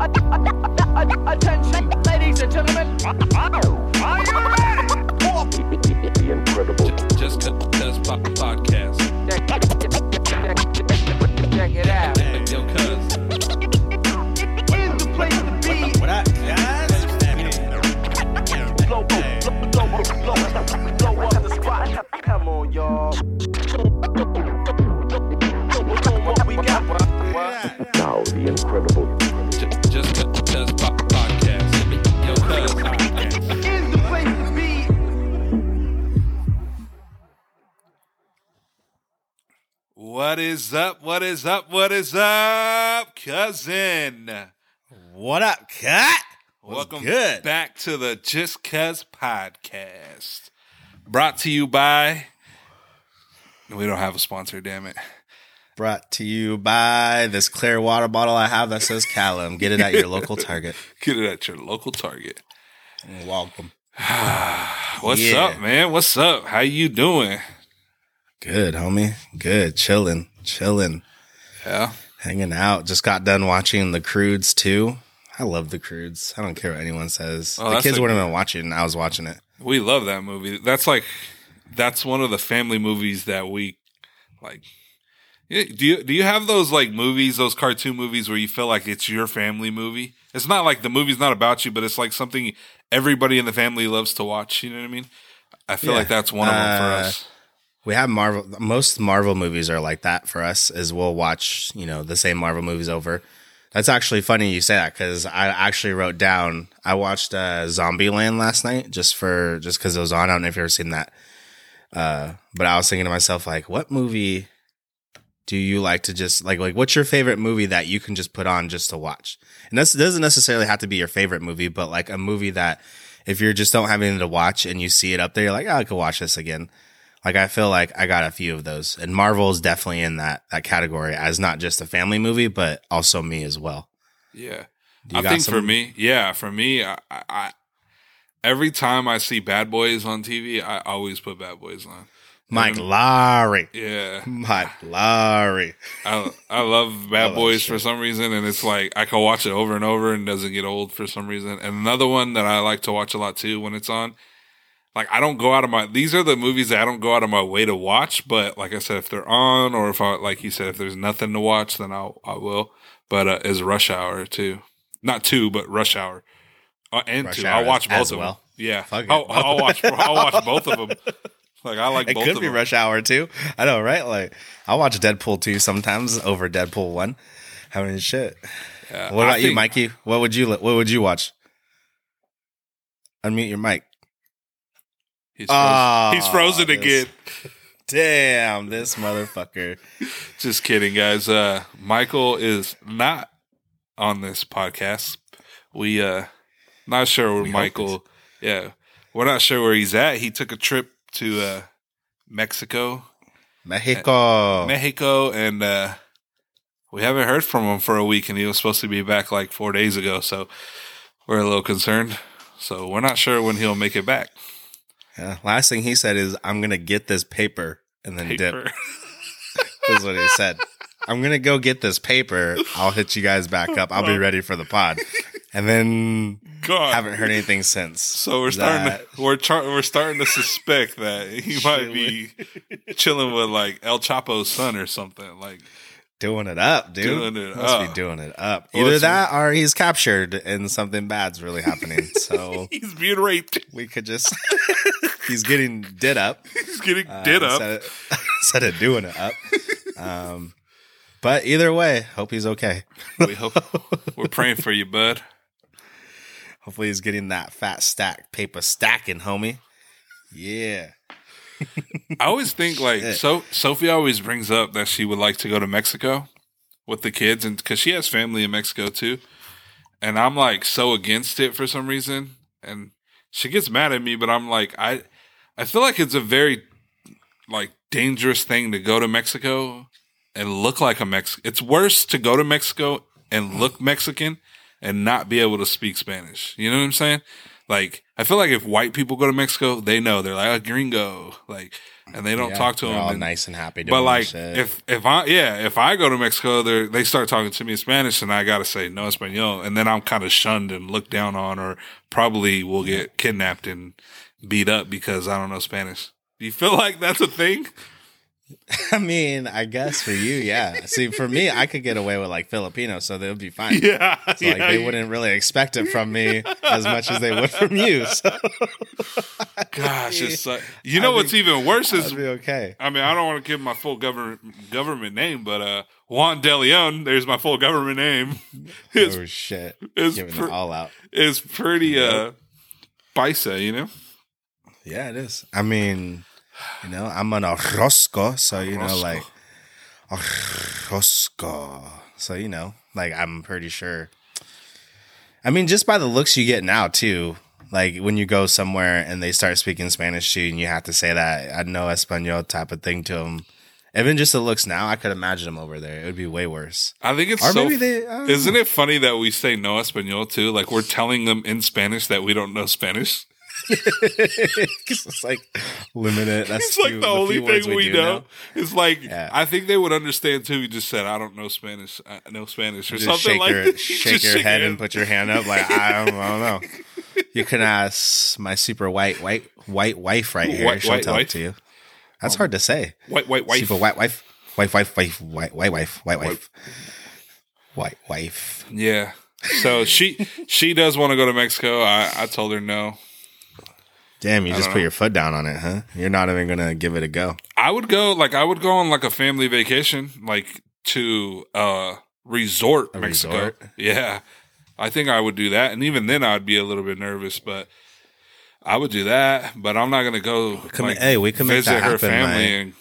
Attention, ladies and gentlemen. Are you ready? The incredible. Just Cuz po- podcast. Check it out. Yo, Cuz. Is up? What is up? What is up, cousin? What up, cat? Welcome good? back to the Just Cuz podcast. Brought to you by. We don't have a sponsor, damn it. Brought to you by this clear water bottle I have that says Callum. Get it at your local Target. Get it at your local Target. Welcome. What's Yeah. up, man? What's up? How you doing? Good, homie. Good. Chilling. Chilling. Yeah. Hanging out. Just got done watching The Croods too. I love The Croods. I don't care what anyone says. Oh, the kids weren't even watching. I was watching it. We love that movie. That's like that's one of the family movies that we like. Do you do you have those like movies, those cartoon movies where you feel like it's your family movie? It's not like the movie's not about you, but it's like something everybody in the family loves to watch. You know what I mean? I feel Yeah. like that's one of them for Uh, us. We have Marvel. Most Marvel movies are like that for us. Is we'll watch you know the same Marvel movies over. That's actually funny you say that because I actually wrote down. I watched uh, Zombieland last night just for just because it was on. I don't know if you've ever seen that. Uh, but I was thinking to myself like, what movie do you like to just like like what's your favorite movie that you can just put on just to watch? And this doesn't necessarily have to be your favorite movie, but like a movie that if you just don't have anything to watch and you see it up there, you're like, oh, I could watch this again. Like I feel like I got a few of those, and Marvel is definitely in that that category as not just a family movie, but also me as well. Yeah, Do you I got think for me, yeah, for me, I, I, I every time I see Bad Boys on TV, I always put Bad Boys on. Mike Lowrey, Yeah, Mike Lowrey. I I love Bad that Boys for some reason, and it's like I can watch it over and over and doesn't get old for some reason. And another one that I like to watch a lot too when it's on. Like I don't go out of my these are the movies that I don't go out of my way to watch, but like I said, if they're on or if I like you said, if there's nothing to watch, then I'll I will. But uh, is Rush Hour too? Not two, but Rush Hour. Uh, and Rush two. Hour I'll watch both of well. them. Yeah, I'll, I'll watch. I'll watch both of them. Like I like It both could of be them. Rush Hour too. I know, right? Like I watch Deadpool two sometimes over Deadpool one. I mean, shit. Yeah, What I about you, Mikey? What would you What would you watch? Unmute your mic. He's frozen, Ah, he's frozen this- again. Damn, this motherfucker. Just kidding, guys. Uh, Michael is not on this podcast. We uh, not sure where We Michael. Yeah, we're not sure where he's at. He took a trip to uh, Mexico, Mexico. Mexico, and uh, we haven't heard from him for a week. And he was supposed to be back like four days ago, so we're a little concerned. So we're not sure when he'll make it back. Yeah, last thing he said is, "I'm gonna get this paper and then dip." Paper. Is what he said. I'm gonna go get this paper. I'll hit you guys back up. I'll be ready for the pod. And then God. haven't heard anything since. So we're starting to we're char- we're starting to suspect that he might be chilling with like El Chapo's son or something. Like doing it up, dude. Doing it Must up. be doing it up. Either that or he's captured and something bad's really happening. So he's being raped. we could just he's getting did up. He's getting Uh, did up. Instead of, instead of doing it up. Um, but either way, hope he's okay. We hope we're praying for you, bud. Hopefully he's getting that fat stack paper stacking, homie. Yeah. I always think like so. Sophie always brings up that she would like to go to Mexico with the kids, and because she has family in Mexico too. And I'm like so against it for some reason, and she gets mad at me. But I'm like, I, I feel like it's a very like dangerous thing to go to Mexico and look like a Mex. It's worse to go to Mexico and look Mexican and not be able to speak Spanish. You know what I'm saying? Like, I feel like if white people go to Mexico, they know they're like a gringo. Like, and they don't Yeah, talk to they're him. all and- nice and happy. but like shit. if if I yeah if I go to Mexico, they they start talking to me in Spanish, and I gotta say no español, and then I'm kind of shunned and looked down on, or probably will get kidnapped and beat up because I don't know Spanish. Do you feel like that's a thing? I mean, I guess for you, yeah. See, for me, I could get away with like Filipino, so they would be fine. Yeah, So, like they wouldn't really expect it from me as much as they would from you. So Gosh, it's like, you know I'd what's be- even worse is be okay. I mean, I don't want to give my full government government name, but uh, Juan De Leon, there's my full government name, is oh shit, is giving it all out. is pretty uh, you know. Yeah, it is. I mean, you know, I'm an Orozco, so you know, like Orozco. So you know, like I'm pretty sure. I mean, just by the looks you get now, too. Like when you go somewhere and they start speaking Spanish to you, and you have to say that I know Espanol type of thing to them. Even just the looks now, I could imagine them over there. It would be way worse. I think it's Or so. maybe they. Isn't it funny that we say no español too? Like we're telling them in Spanish that we don't know Spanish. it's like limited. That's It's like the only thing we, do know. It's like Yeah. I think they would understand too. You just said I don't know Spanish. I know Spanish or Just something shake like your that. shake Just your shake head your and put your hand up like I don't, I don't know. You can ask my super white white white wife right here. White- She'll white tell it to you. That's oh. hard to say. white white wife. Super white wife, wife wife wife white white wife white wife white wife. Yeah. So she she does want to go to Mexico. I, I told her no. Damn, you I just put know. your foot down on it, huh? You're not even gonna give it a go. I would go like I would go on like a family vacation, like to uh resort A Mexico. resort? Yeah. I think I would do that. And even then I'd be a little bit nervous, but I would do that. But I'm not gonna go Come- like, hey, we can make visit that her happen, family and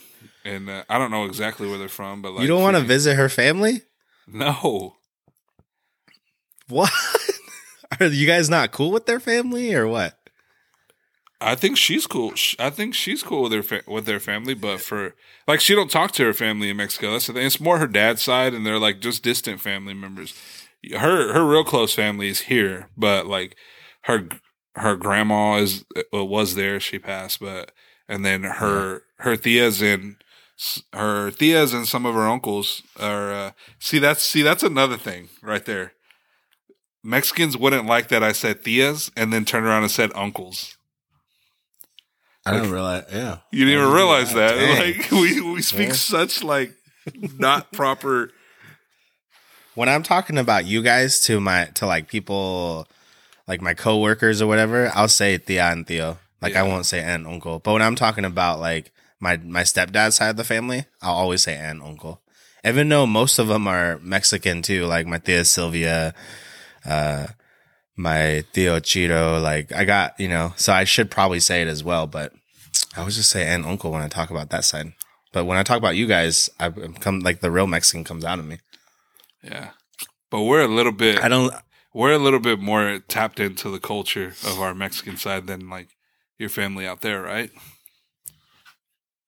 and uh, I don't know exactly where they're from, but like you don't want to visit her family? No. What? Are you guys not cool with their family or what? I think she's cool. I think she's cool with their fa- with their family, but for like she don't talk to her family in Mexico. That's the thing. It's more her dad's side, and they're like just distant family members. Her her real close family is here, but like her her grandma is uh, was there. She passed, but and then her her tias and her tias and some of her uncles are. Uh, see that's see that's another thing right there. Mexicans wouldn't like that I said tias and then turned around and said uncles. I didn't realize. Yeah, You didn't even realize that. Dang. Like we we speak Yeah. such like not proper. when I'm talking about you guys to my to like people like my coworkers or whatever, I'll say tia and tío. Like I won't say aunt uncle. But when I'm talking about like my my stepdad's side of the family, I'll always say aunt uncle. Even though most of them are Mexican too, like my tia Sylvia, uh, my tío Chito. Like I got you know, so I should probably say it as well. But I always just say aunt and uncle when I talk about that side. But when I talk about you guys, I come like the real Mexican comes out of me. Yeah, but we're a little bit. I don't. We're a little bit more tapped into the culture of our Mexican side than like your family out there, right?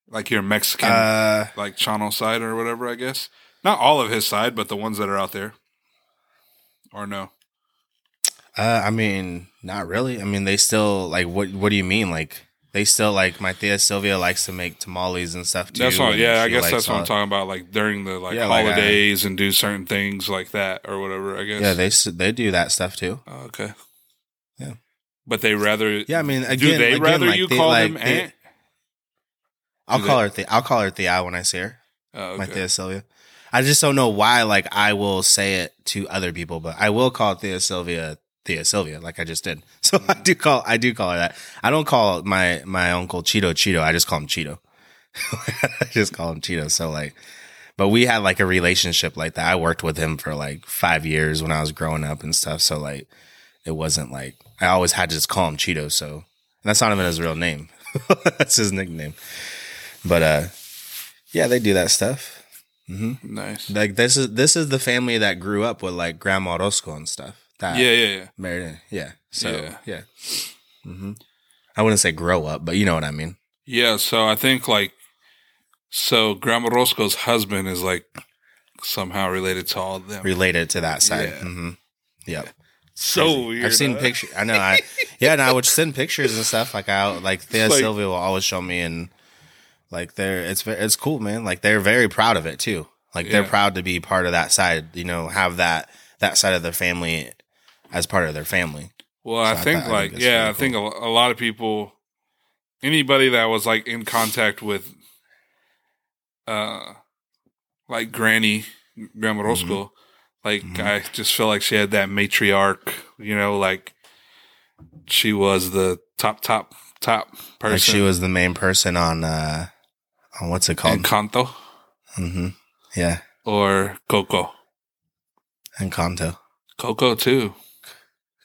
Like your Mexican, Uh, like Chano side or whatever. I guess not all of his side, but the ones that are out there. Or no? uh, I mean, not really. I mean, they still like. What What do you mean? Like, they still like my Thea Sylvia likes to make tamales and stuff too. That's what. Yeah, I guess that's what I'm talking about. Like during the like Yeah, like, uh, holidays and do certain things like that or whatever. I guess. Yeah, they they do that stuff too. Oh, okay. Yeah. But they rather. Yeah, I mean, again, do they again, rather like, you they- call like, them they- aunt? I'll call they- her. Tia, I'll call her Thea when I see her. Oh, My Thea Sylvia. I just don't know why. Like, I will say it to other people, but I will call Thea Sylvia Tia Sylvia, like I just did. So I do call. I do call her that. I don't call my my uncle Chito Chito. I just call him Chito. I just call him Chito. So like, but we had like a relationship like that. I worked with him for like five years when I was growing up and stuff. So like, it wasn't like I always had to just call him Chito. So and that's not even his real name. that's his nickname. But uh, yeah, they do that stuff. Mm-hmm. Nice. Like this is this is the family that grew up with like Grandma Roscoe and stuff. That Yeah, yeah, yeah. married in. Yeah. So Yeah. yeah. hmm I wouldn't say grow up, but you know what I mean. Yeah, so I think like so Grandma Roscoe's husband is like somehow related to all of them. Related to that side. Yeah. hmm Yep. So weird. I've seen huh? pictures. I know. I yeah, and I would send pictures and stuff. Like I like Thea Like- Sylvia will always show me and Like they're it's it's cool, man. Like they're very proud of it too. Like they're proud to be part of that side. You know, have that that side of the family as part of their family. Well, I So I think thought- I like think yeah, I think a, a lot of people, anybody that was like in contact with, uh, like Granny Grandma Roscoe, like Mhm. I just feel like she had that matriarch. You know, like she was the top, top, top person. Like she was the main person on uh on what's it called? Encanto mm-hmm. Yeah, or Coco. Encanto. Coco too,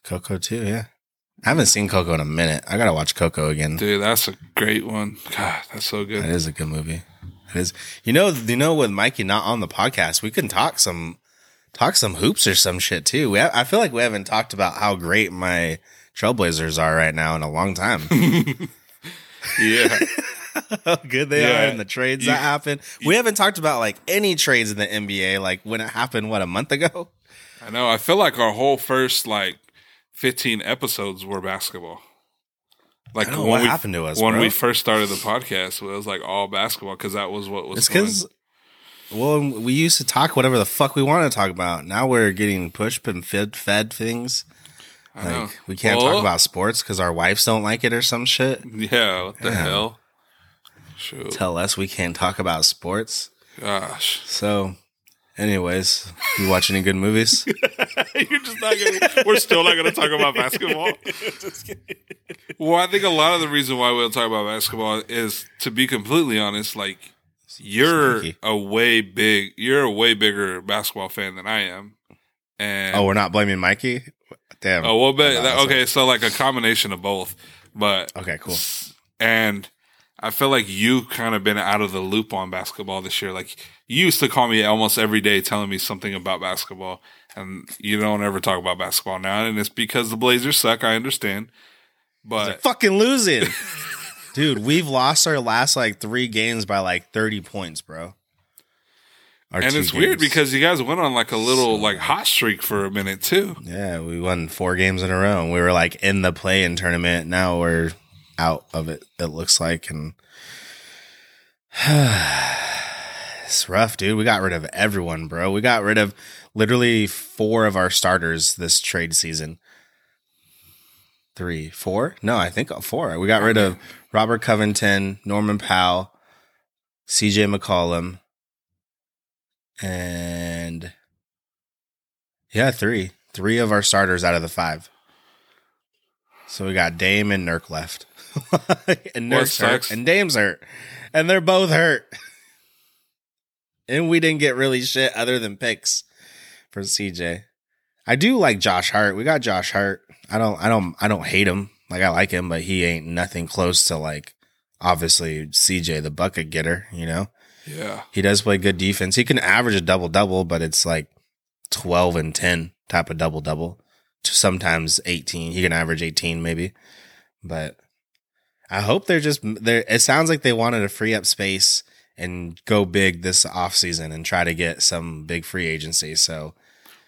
Coco too. Yeah, I haven't seen Coco in a minute. I gotta watch Coco again. dude. That's a great one. God, that's so good. That is a good movie. It is. You know, you know, with Mikey not on the podcast, we can talk some talk some hoops or some shit too. We ha- I feel like we haven't talked about how great my Trailblazers are right now in a long time. yeah. how good they Yeah. are in the trades You- that happen. We haven't talked about like any trades in the NBA, like when it happened, what a month ago. I know. I feel like our whole first like fifteen episodes were basketball. Like when what we happened to us, when bro? we first started the podcast, it was like all basketball because that was what was. It's because, well, we used to talk whatever the fuck we wanted to talk about. Now we're getting pushed and fed, fed things. Like we can't Well, talk about sports because our wives don't like it or some shit. Yeah, what the Yeah. hell? Shoot, Tell us we can't talk about sports. gosh, So, anyways, you watch any good movies? you're just not gonna. We're still not gonna talk about basketball. well, I think a lot of the reason why we don't talk about basketball is, to be completely honest, like you're Sneaky. a way big, you're a way bigger basketball fan than I am, and oh, we're not blaming Mikey. Damn. Oh well, but No, okay, so like a combination of both, but Okay, cool. and I feel like you kind of been out of the loop on basketball this year. Like you used to call me almost every day telling me something about basketball, and you don't ever talk about basketball now, and it's because the Blazers suck. I understand, but Fucking losing, dude. We've lost our last like three games by like thirty points, bro. Our and it's weird because you guys went on like a little So like hot streak for a minute too. yeah, we won four games in a row. and We were like in the play-in tournament. Now we're out of it. It looks like, and it's rough, dude. We got rid of everyone, bro. We got rid of literally four of our starters this trade season. Three, four? No, I think four. We got rid of Robert Covington, Norman Powell, CJ McCollum, and yeah, three. Three of our starters out of the five. So we got Dame and Nurk left. and Well, hurt. And Dame's hurt. And they're both hurt. and we didn't get really shit other than picks for CJ. I do like Josh Hart. We got Josh Hart. I don't I don't I don't hate him. Like I like him, but he ain't nothing close to like obviously CJ the bucket getter, you know? Yeah, He does play good defense. He can average a double double, but it's like 12 and 10 type of double double. Sometimes 18. He can average 18 maybe. But I hope they're just they it sounds like they wanted to free up space and go big this offseason and try to get some big free agency. So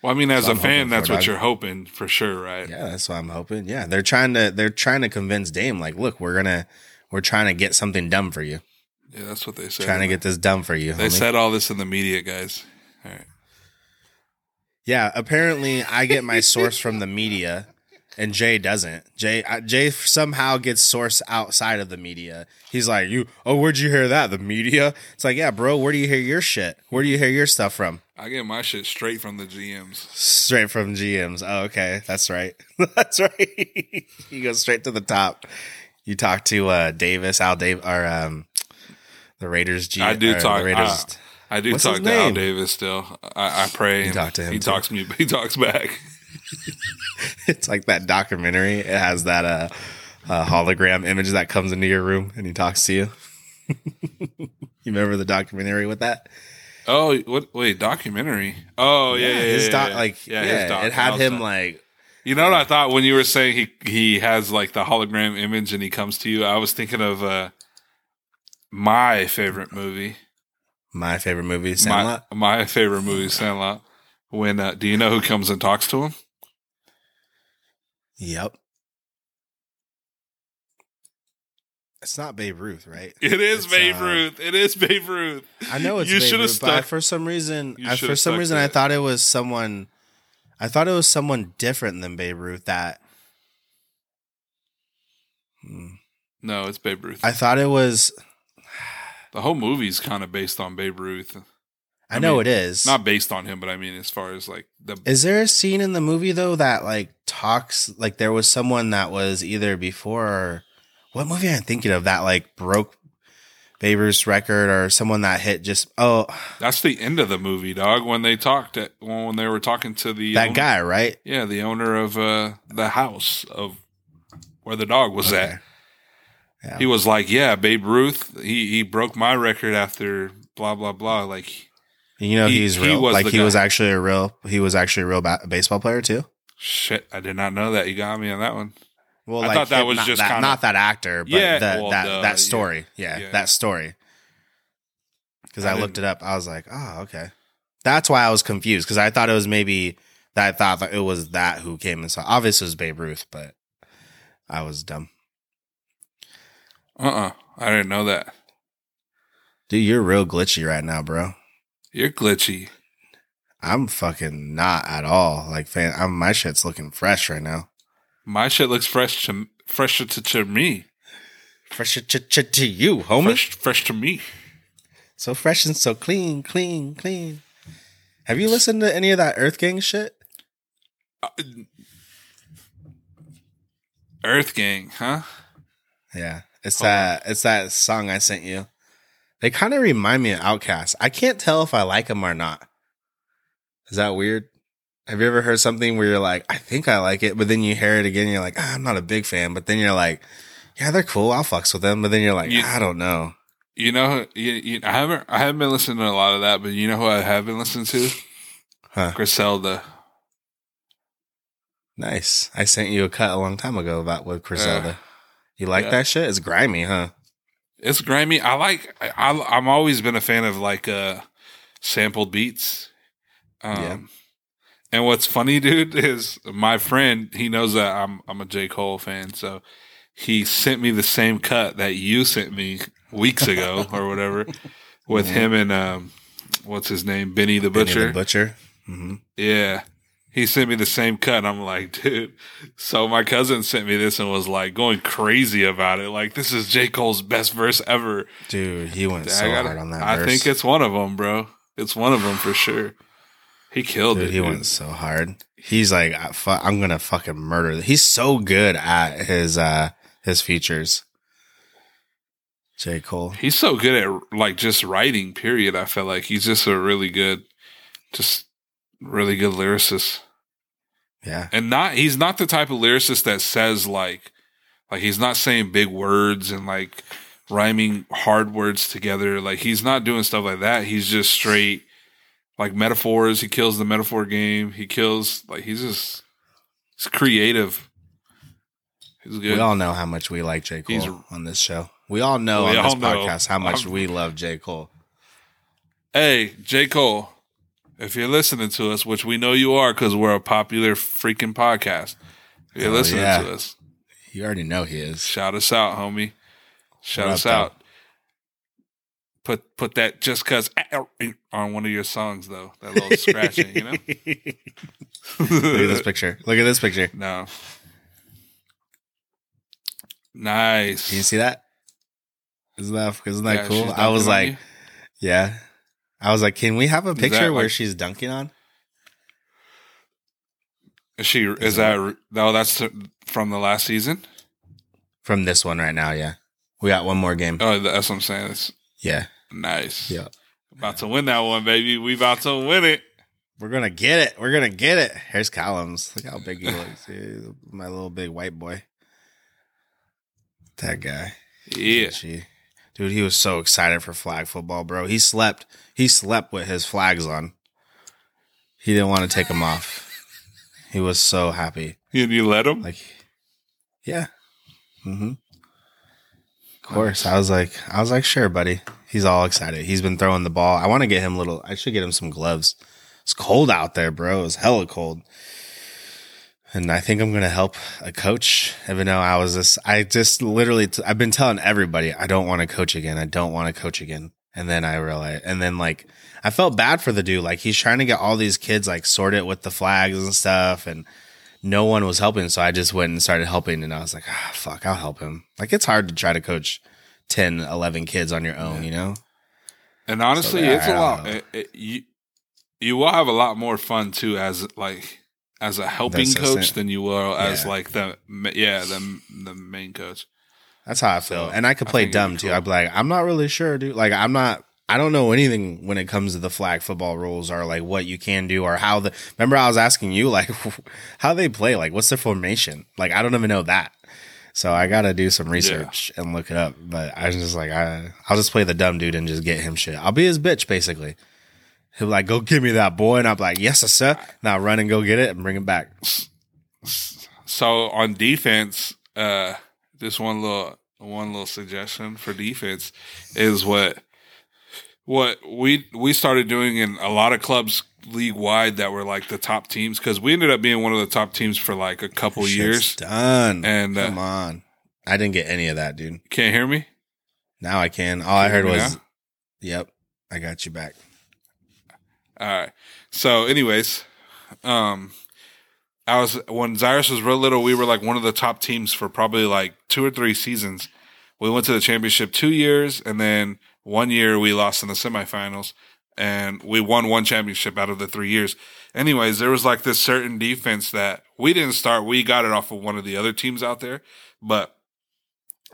well, I mean, as a fan, that's what dog. you're hoping for sure, right? yeah, that's what I'm hoping. Yeah, they're trying to they're trying to convince Dame like, look, we're gonna we're trying to get something done for you. Yeah, that's what they said. Trying to get this done for you. They homie. said all this in the media, guys. All right. Yeah, apparently I get my source from the media, and Jay doesn't. Jay Jay somehow gets source outside of the media. He's like, "You, oh, where'd you hear that? The media?" It's like, yeah, bro. Where do you hear your shit? Where do you hear your stuff from? I get my shit straight from the GMs. Straight from GMs. Oh, okay, that's right. that's right. you go straight to the top. You talk to uh, Davis, Al Dave, or um, the Raiders. G- I do talk- Raiders. uh, I do What's talk to Al? Davis still. I, I pray. You talk to him He too? talks me. He talks back. it's like that documentary. It has that uh, uh, hologram image that comes into your room and he talks to you. you remember the documentary with that? Oh, what? Wait, documentary. Oh yeah, yeah, yeah. his yeah, doc, yeah. like yeah, yeah, doc. it had him like- like You know what I thought when you were saying he he has like the hologram image and he comes to you? I was thinking of uh my favorite movie. my favorite movie, My, Sandlot. my favorite movie, Sandlot. When uh, do you know who comes and talks to him? Yep. It's not Babe Ruth, right? It is It's, Babe uh, Ruth. It is Babe Ruth. I know it's You Babe should have Ruth, but I- stuck. for some reason, I, for some reason, to I thought it was someone. I thought it was someone different than Babe Ruth. That Hmm. No, it's Babe Ruth. I thought it was. the whole movie's kind of based on Babe Ruth. I, I know mean, it is. Not based on him, but I mean, as far as like the Is there a scene in the movie though that like talks like there was someone that was either before or what movie I'm thinking of that like broke Babe Ruth's record or someone that hit just oh that's the end of the movie, dog. When they talked at when they were talking to the that owner- guy right? yeah, the owner of uh, the house of where the dog was Okay. at. Yeah. He was like, "Yeah, Babe Ruth. He he broke my record after blah blah blah." Like You know He- he's he real. was like the he was actually a real. He was actually a real ba- baseball player too. shit, I did not know that. You got me on that one. Well, I like thought that was just that, kinda- not that actor, but Yeah, the, well, that yeah. that story. Yeah, Yeah. that story. Because I I, looked it up, I was like, oh, okay. That's why I was confused because I thought it was maybe that I thought that it was that who came and saw. Obviously, it was Babe Ruth, but I was dumb. Uh uh I didn't know that. Dude, you're real glitchy right now, bro. You're glitchy. I'm fucking not at all. Like, fan, I'm my shit's looking fresh right now. My shit looks fresh to fresher to, to me. Fresh to, to, to you, homie. Fresh fresh to me. So fresh and so clean, clean, clean. Have you listened to any of that Earth Gang shit? Uh, Earth Gang, huh? Yeah, it's Hold that it's that song I sent you. They kind of remind me of Outkast. I can't tell if I like them or not. Is that weird? Have you ever heard something where you're like, I think I like it, but then you hear it again, and you're like, ah, I'm not a big fan, but then you're like, yeah, they're cool. I'll fucks with them, but then you're like, You- I don't know. You know, you, you, I haven't I haven't been listening to a lot of that, but you know who I have been listening to? Huh. Griselda. Nice. I sent you a cut a long time ago about with Griselda. Uh, you like yeah. that shit? It's grimy, huh? It's grimy. I like. I, I I'm always been a fan of like uh sampled beats. Um, Yeah. And what's funny, dude, is my friend. He knows that I'm I'm a J Cole fan, so he sent me the same cut that you sent me weeks ago or whatever, with Mhm. him and um, what's his name, Benny the Butcher. Benny the Butcher. hmm Yeah. He sent me the same cut. And I'm like, dude. So my cousin sent me this and was like going crazy about it. Like, this is J. Cole's best verse ever. Dude, he went I so gotta- hard on that I verse. think it's one of them, bro. It's one of them for sure. He killed Dude, it. he dude. went so hard. He's like, I'm gonna fucking murder. He's so good at his uh his features. J Cole. He's so good at like just writing. Period. I feel like he's just a really good, just really good lyricist. Yeah, and not he's not the type of lyricist that says like like he's not saying big words and like rhyming hard words together. Like he's not doing stuff like that. He's just straight like metaphors. He kills the metaphor game. He kills like he's just he's creative. He's good. we all know how much we like J. Cole He's- on this show. We all know We on this know. podcast how much I'm- we love J. Cole. hey j. Cole if you're listening to us which we know you are because we're a popular freaking podcast if you're Oh, listening yeah. to us You already know he is. Shout us out, homie. Shout What us up, out. Put put that Just Cuz on one of your songs though. That little scratching, you know? Look at this picture. Look at this picture. No. Nice. Can you see that? Isn't that isn't that Yeah, cool? I was like, you? yeah. I was like, can we have a picture where like- she's dunking on? is she is that no? That's from the last season. From this one right now, yeah. We got one more game. Oh, that's what I'm saying. It's Yeah. nice. Yeah. About to win that one, baby. We about to win it. We're gonna get it. We're gonna get it. Here's Callums. Look how big he looks. He's my little big white boy. That guy. Yeah. Dude, he was so excited for flag football, bro. He slept. He slept with his flags on. He didn't want to take them off. He was so happy. And you let him? Like, yeah. Mm-hmm. Of course. I was like, I was like, sure, buddy. He's all excited. He's been throwing the ball. I want to get him little. I should get him some gloves. It's cold out there, bro. It's hella cold. and I think I'm gonna help a coach. Even though I was this, I just literally, I've been telling everybody I don't want to coach again. I don't want to coach again. And then I realized, and then like I felt bad for the dude. Like he's trying to get all these kids like sorted with the flags and stuff, and no one was helping. So I just went and started helping, and I was like, ah, fuck, I'll help him. Like it's hard to try to coach 10, 11 kids on your own, you know? And honestly, yeah, it's I a lot. It, it, you you will have a lot more fun too as like as a helping coach than you will as Yeah. like the yeah the the main coach. That's how I feel. So, and I could play it'd dumb be too. I'd be like, I'm not really sure, dude. Like, I'm not, I don't know anything when it comes to the flag football rules or like what you can do or how the, remember I was asking you, like, how they play? Like, what's their formation? Like, I don't even know that. So I got to do some research and look it up. But I was just like, I, I'll just play the dumb dude and just get him shit. I'll be his bitch, basically. He'll be like, go give me that boy. And I'm like, yes, sir. Now run and go get it and bring it back. So on defense, uh, just one little one little suggestion for defense is what what we we started doing in a lot of clubs league wide that were like the top teams because we ended up being one of the top teams for like a couple Shit's years. done. And, uh, come on. I didn't get any of that, dude. Can't hear me? Now I can. All I heard hear me was, "Yep, I got you back." All right. So, anyways, um, I was when Zyrus was real little. We were like one of the top teams for probably like two or three seasons. We went to the championship two years, and then one year we lost in the semifinals, and we won one championship out of the three years. Anyways, there was like this certain defense that we didn't start. We got it off of one of the other teams out there, but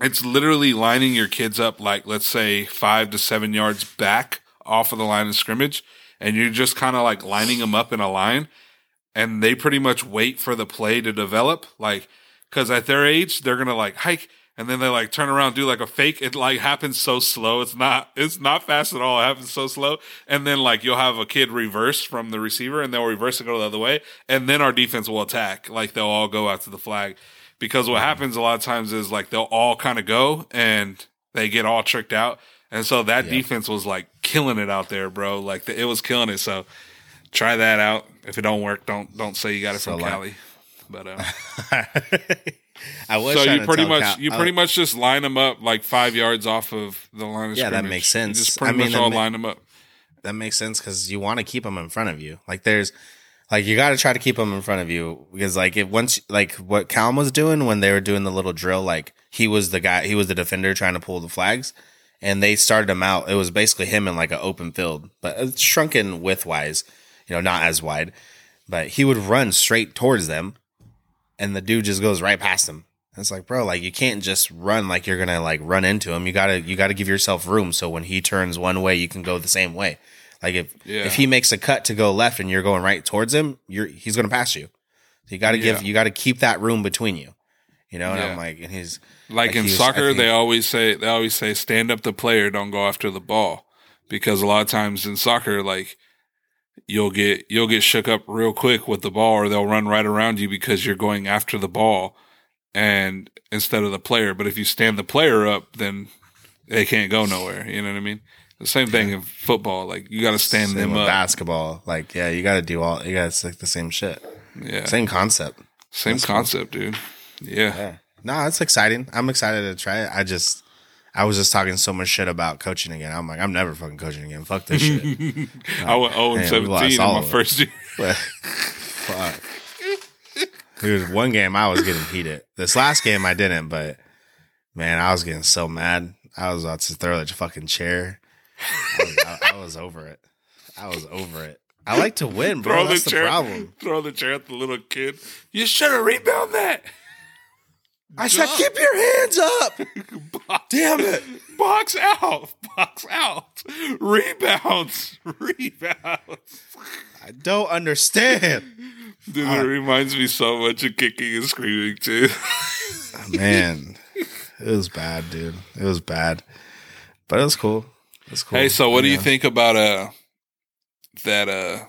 it's literally lining your kids up like let's say five to seven yards back off of the line of scrimmage and you're just kind of like lining them up in a line and they pretty much wait for the play to develop like because at their age they're gonna like hike and then they like turn around do like a fake it like happens so slow it's not it's not fast at all it happens so slow and then like you'll have a kid reverse from the receiver and they'll reverse and go the other way and then our defense will attack like they'll all go out to the flag because what happens a lot of times is like they'll all kind of go and they get all tricked out and so that defense was like killing it out there bro like it was killing it so try that out if it don't work don't don't say you got it So, from like- cali but uh I was so you pretty much Cal- you pretty much just line them up like five yards off of the line of scrimmage. Yeah, that scrimmage. makes You sense. just pretty I mean, much that all ma- line them up. that makes sense because you want to keep them in front of you. Like there's, like you got to try to keep them in front of you because like if once like what Calum was doing when they were doing the little drill, like he was the guy, he was the defender trying to pull the flags, and they started him out. It was basically him in like an open field, but it's shrunken width wise, you know, not as wide. But he would run straight towards them, and the dude just goes right past him. And It's like, bro, like you can't just run like you're gonna like run into him. You gotta you gotta give yourself room so when he turns one way, you can go the same way. Like if Yeah. if he makes a cut to go left and you're going right towards him, you're he's gonna pass you. So you gotta give Yeah. you gotta keep that room between you. You know, and Yeah. I'm like, and he's Like, Like in he was- soccer, think- they always say they always say stand up the player, don't go after the ball, because a lot of times in soccer, like you'll get you'll get shook up real quick with the ball, or they'll run right around you because you're going after the ball, and instead of the player. But if you stand the player up, then they can't go nowhere. You know what I mean? The same thing in football. Like you got to stand same them up. basketball. Like, yeah, you gotta do all you gotta it's like the same shit. Yeah, Same concept. same That's cool. concept, dude. Yeah. Yeah. No, it's exciting. I'm excited to try it. I just I was just talking so much shit about coaching again. I'm like, I'm never fucking coaching again. Fuck this shit. I went 0 and Man, we lost 17 in my first year. But, fuck. Dude, one game I was getting heated. This last game I didn't, but man, I was getting so mad. I was about to throw the fucking chair. I was, I, I was over it. I was over it. I like to win, bro. throw That's the the, chair, problem. throw the chair at the little kid. You should have rebound that. I said, keep your hands up. Box, Damn it. box out, box out, rebounds, rebounds. I don't understand. Dude, it reminds me so much of kicking and screaming too. Man, it was bad, dude. It was bad. But it was cool. It was cool. hey, so what do you think about uh that uh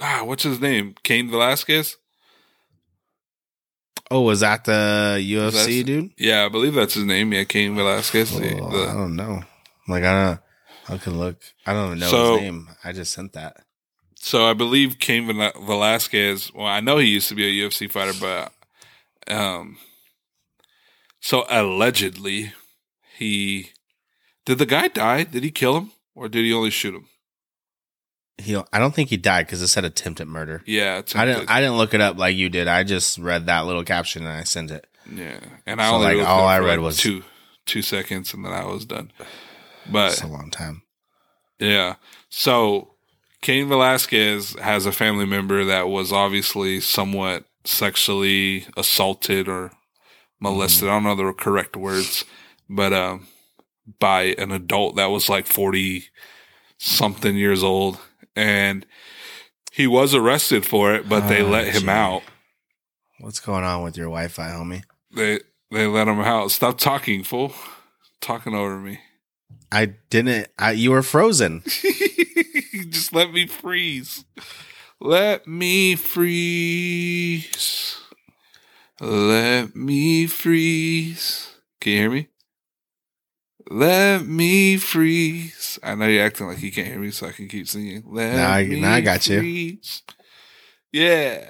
ah what's his name? Cain Velasquez? Oh, was that the UFC That's- dude? Yeah, I believe that's his name. Yeah, Cain Velasquez. Oh, the- I don't know. Like I don't. I can look. I don't even know So- his name. I just sent that. so I believe Cain Vel- Velasquez. Well, I know he used to be a UFC fighter, but um, so allegedly he did the guy die? Did he kill him or did he only shoot him? He, I don't think he died because it said attempted murder. Yeah, it's I didn't. I didn't look it up like you did. I just read that little caption and I sent it. yeah, and I So, only like, all I read was- two two seconds, and then I was done. But It's a long time. Yeah. So Cain Velasquez has a family member that was obviously somewhat sexually assaulted or molested. I don't know the correct words, but um, by an adult that was like 40 something years old. And he was arrested for it, but they Oh, let ah, him gee. out. What's going on with your Wi-Fi, homie? They they let him out. Stop talking, fool. Talking over me. I didn't. I you were frozen. Just let me freeze. Let me freeze. Let me freeze. Can you hear me? Let me freeze. I know you're acting like you can't hear me, so I can keep singing. Let Now I- me now I got you. Yeah.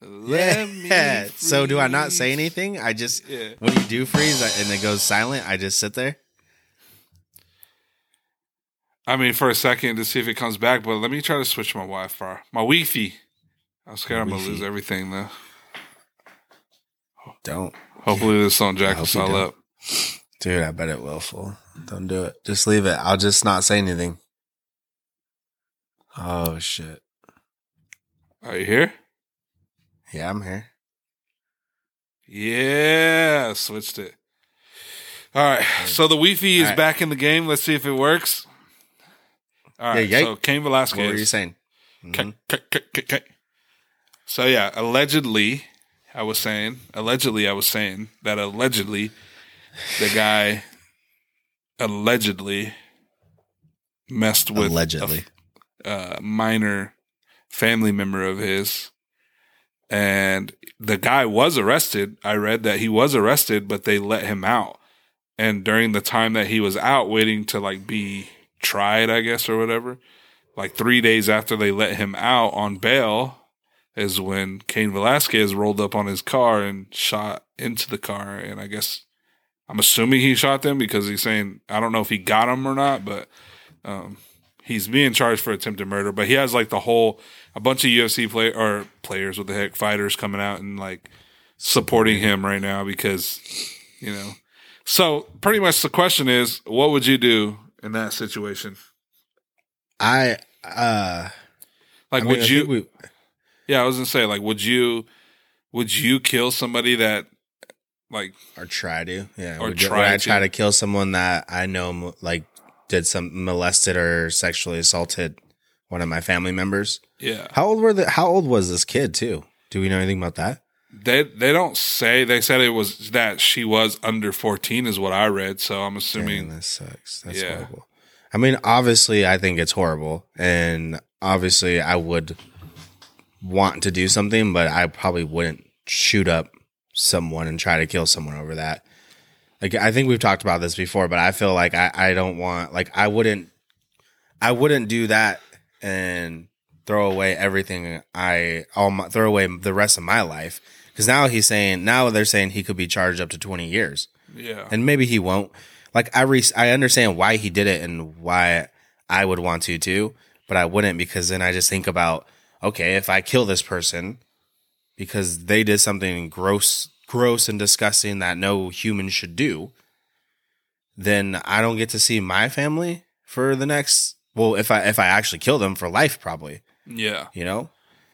Let me Yeah. So do I not say anything? I just Yeah. when you do freeze I- and it goes silent, I just sit there. I mean, for a second to see if it comes back, but let me try to switch my Wi-Fi, my Wi-Fi. I'm scared I'm gonna lose everything though. Don't, Hopefully this don't jack I us all up. Dude. I bet it will. Fool. Don't do it. Just leave it. I'll just not say anything. Oh shit. Are you here? Yeah, I'm here. Yeah, switched it. All right, so the Wi-Fi is right. back in the game. Let's see if it works. All right, Yeah, yeah. so Cain What were you saying? K- K- K. So yeah, allegedly, I was saying, allegedly, I was saying that allegedly, the guy allegedly messed with a Allegedly. uh, minor family member of his. And the guy was arrested. I read that he was arrested, but they let him out. And during the time that he was out waiting to like be tried, I guess, or whatever, like three days after they let him out on bail, is when Cain Velasquez rolled up on his car and shot into the car. And I guess I'm assuming he shot them because he's saying, I don't know if he got them or not, but um, he's being charged for attempted murder, but he has like the whole a bunch of UFC play or players with the heck fighters coming out and like supporting him right now because you know. So pretty much the question is, what would you do in that situation? I uh Like, I mean, would you? we- yeah, I was gonna say, like, would you? Would you kill somebody that, like, or try to yeah Or try I to. try to kill someone that I know like did some molested or sexually assaulted one of my family members. yeah, How old were the How old was this kid too? Do we know anything about that? they they don't say. They said it was that she was under fourteen, is what I read. So I'm assuming. Damn, that sucks. That's Yeah. horrible. I mean, obviously, I think it's horrible, and obviously, I would want to do something, but I probably wouldn't shoot up someone and try to kill someone over that. Like, I think we've talked about this before, but I feel like I, I don't want, like, I wouldn't, I wouldn't do that and throw away everything I, all my, throw away the rest of my life. Because now he's saying, now they're saying he could be charged up to 20 years yeah, and maybe he won't. Like I re- I understand why he did it and why I would want to too, but I wouldn't because then I just think about okay, if I kill this person because they did something gross gross and disgusting that no human should do, then I don't get to see my family for the next well, if I if I actually kill them for life probably. Yeah, you know?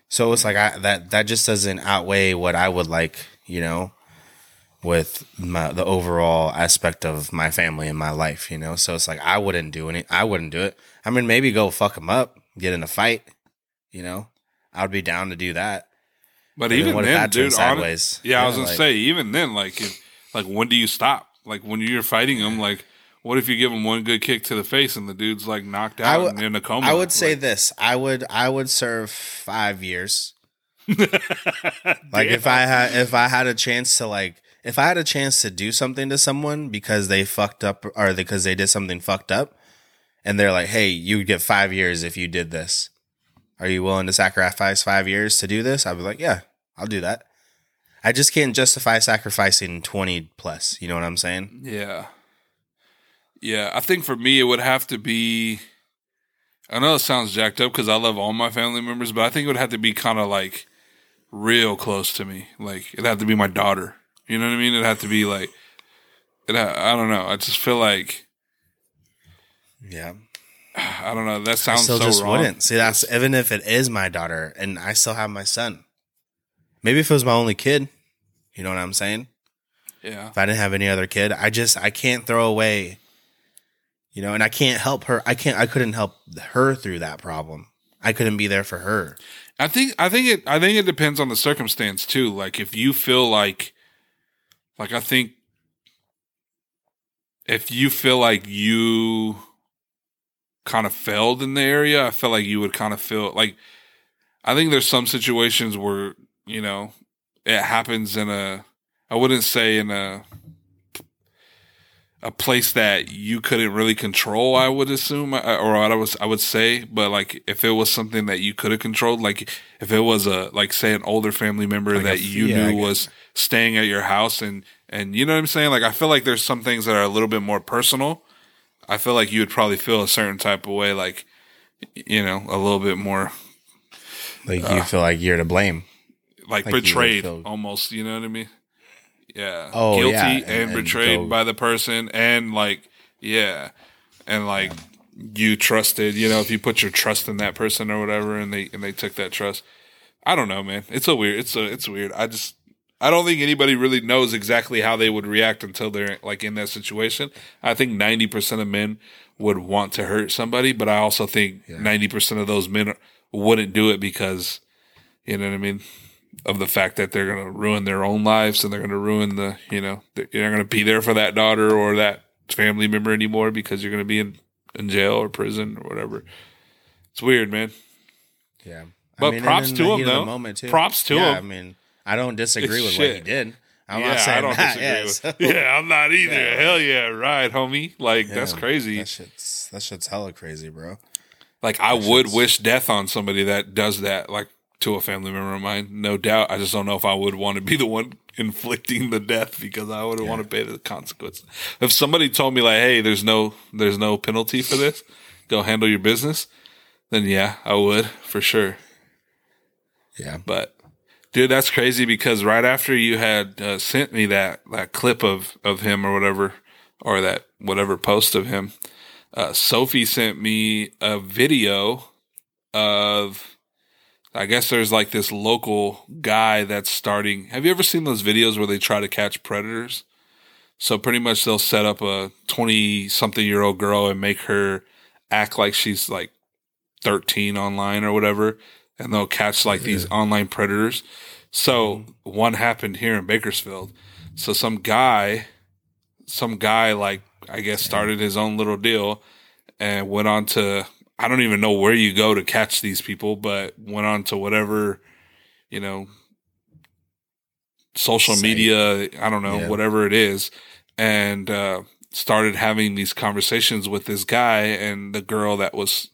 So it's like I, that that just doesn't outweigh what i would like you know with my, the overall aspect of my family and my life you know? So it's like i wouldn't do any i wouldn't do it. I mean maybe go fuck them up get in a fight you know? I would be down to do that But then even then, dude, turns hon- sideways? yeah, I was gonna like- say, even then, like, if, like, when do you stop? Like, when you're fighting him, like, what if you give him one good kick to the face and the dude's like knocked out would- and in a coma? i would say this i would i would serve five years like if i had if i had a chance to like if i had a chance to do something to someone because they fucked up or because they did something fucked up and they're like hey you would get five years if you did this Are you willing to sacrifice five years to do this? I'd be like, yeah, I'll do that. I just can't justify sacrificing 20 plus. You know what I'm saying? Yeah. Yeah, I think for me it would have to be I know it sounds jacked up because I love all my family members, but I think it would have to be kind of like real close to me. Like it'd have to be my daughter. You know what I mean? It'd have to be like it ha- I don't know. I just feel like Yeah. I don't know. That sounds I still so just wrong. wouldn't. See, that's even if it is my daughter and I still have my son. Maybe if it was my only kid, you know what I'm saying? Yeah. If I didn't have any other kid, I just I can't throw away, you know, and I can't help her. I can't. I couldn't help her through that problem. I couldn't be there for her. I think I think it I think it depends on the circumstance too. Like if you feel like like I think if you feel like you kind of failed in the area, I felt like you would kind of feel like I think there's some situations where, you know, it happens in a I wouldn't say in a a place that you couldn't really control, I would assume, or I was, I would say, but like if it was something that you could have controlled, like if it was a, like say an older family member Like that f- you yeah, knew was staying at your house and, and you know what I'm saying? Like I feel like there's some things that are a little bit more personal. I feel like you would probably feel a certain type of way, like, you know, a little bit more Like you uh, feel like you're to blame. like, Like betrayed almost, you know what I mean? Yeah. Oh, Guilty yeah, and, and- and betrayed go- by the person and like yeah. And like you trusted, you know, if you put your trust in that person or whatever and they and they took that trust. I don't know, man. It's a weird it's a it's weird. I just I don't think anybody really knows exactly how they would react until they're like in that situation. I think 90% of men would want to hurt somebody, but I also think 90% of those men wouldn't do it because you know what I mean? Of the fact that they're going to ruin their own lives and they're going to ruin the, you know, they're not going to be there for that daughter or that family member anymore because you're going to be in, in jail or prison or whatever. It's weird, man. Yeah. But and props to him, though. Props to Yeah, him. I mean, I don't disagree It's with what he did. I'm yeah, not saying I don't that. disagree yeah, with. so- Yeah, I'm not either. Yeah. Hell yeah, right, homie. Like that's crazy. That shit's that shit's hella crazy, bro. Like I would wish death on somebody that does that, like to a family member of mine. No doubt. I just don't know if I would want to be the one inflicting the death because I would want to pay the consequences. If somebody told me like, "Hey, there's no, there's no penalty for this. Go handle your business," then yeah, I would for sure. Yeah. But dude, that's crazy because right after you had uh, sent me that that clip of of him or whatever, or that whatever post of him, uh, Sophie sent me a video of. I guess there's like this local guy that's starting. Have you ever seen those videos where they try to catch predators? So pretty much they'll set up a 20 something year old girl and make her act like she's like 13 online or whatever. And they'll catch like these online predators. So one happened here in Bakersfield. So some guy, some guy like, I guess started his own little deal and went on to, I don't even know where you go to catch these people, but went on to whatever, you know, social Site. media, I don't know, Yeah. whatever it is, and uh, started having these conversations with this guy. And the girl that was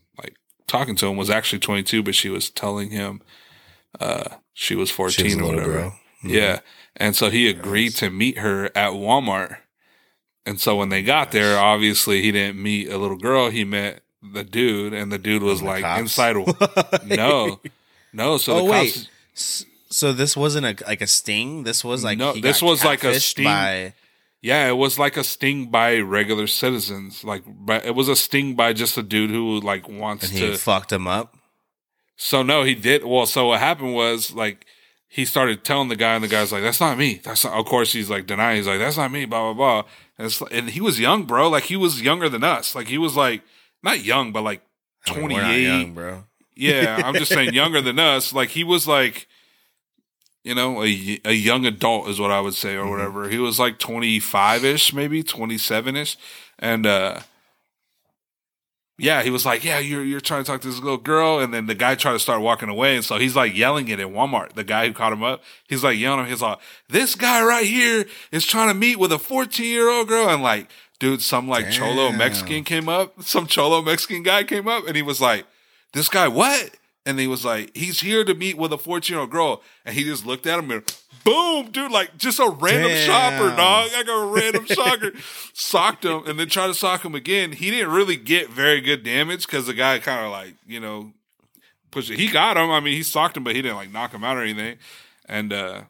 talking to him was actually 22, but she was telling him uh, she was 14 She was or whatever. Mhm. Yeah. And so he agreed to meet her at Walmart. And so when they got there, obviously he didn't meet a little girl. He met the dude, and the dude was The like cops? inside. no, no. So Oh the wait. cops, S- So this wasn't a like a sting. This was like No, this was like a sting. by yeah, it was like a sting by regular citizens. Like, but it was a sting by just a dude who like wants and he to. fucked him up. So no, he did. Well, so what happened was like he started telling the guy, and the guy's like, "That's not me." That's not. Of course, he's like denying. He's like, "That's not me." Blah blah blah. And, it's, and he was young, bro. Like he was younger than us. Like he was like not young, but like twenty we're not young, eight. bro. Yeah, I'm just saying younger than us. Like he was like, you know, a, a young adult is what I would say or whatever. He was like 25 ish, maybe 27 ish. And, uh, yeah, he was like, yeah, you're, you're trying to talk to this little girl. And then the guy tried to start walking away. And so he's like yelling it in Walmart. The guy who caught him up, he's like yelling, at him. he's like, this guy right here is trying to meet with a 14 year old girl. And like, dude, some like cholo Mexican came up, some cholo Mexican guy came up and he was like, this guy, what? And he was like, he's here to meet with a 14 year old girl. And he just looked at him and boom, dude, like just a random Damn. shopper, dog. Like a random shocker. Socked him and then tried to sock him again. He didn't really get very good damage because the guy kind of like, you know, pushed it. He got him. I mean, he socked him, but he didn't like knock him out or anything. And uh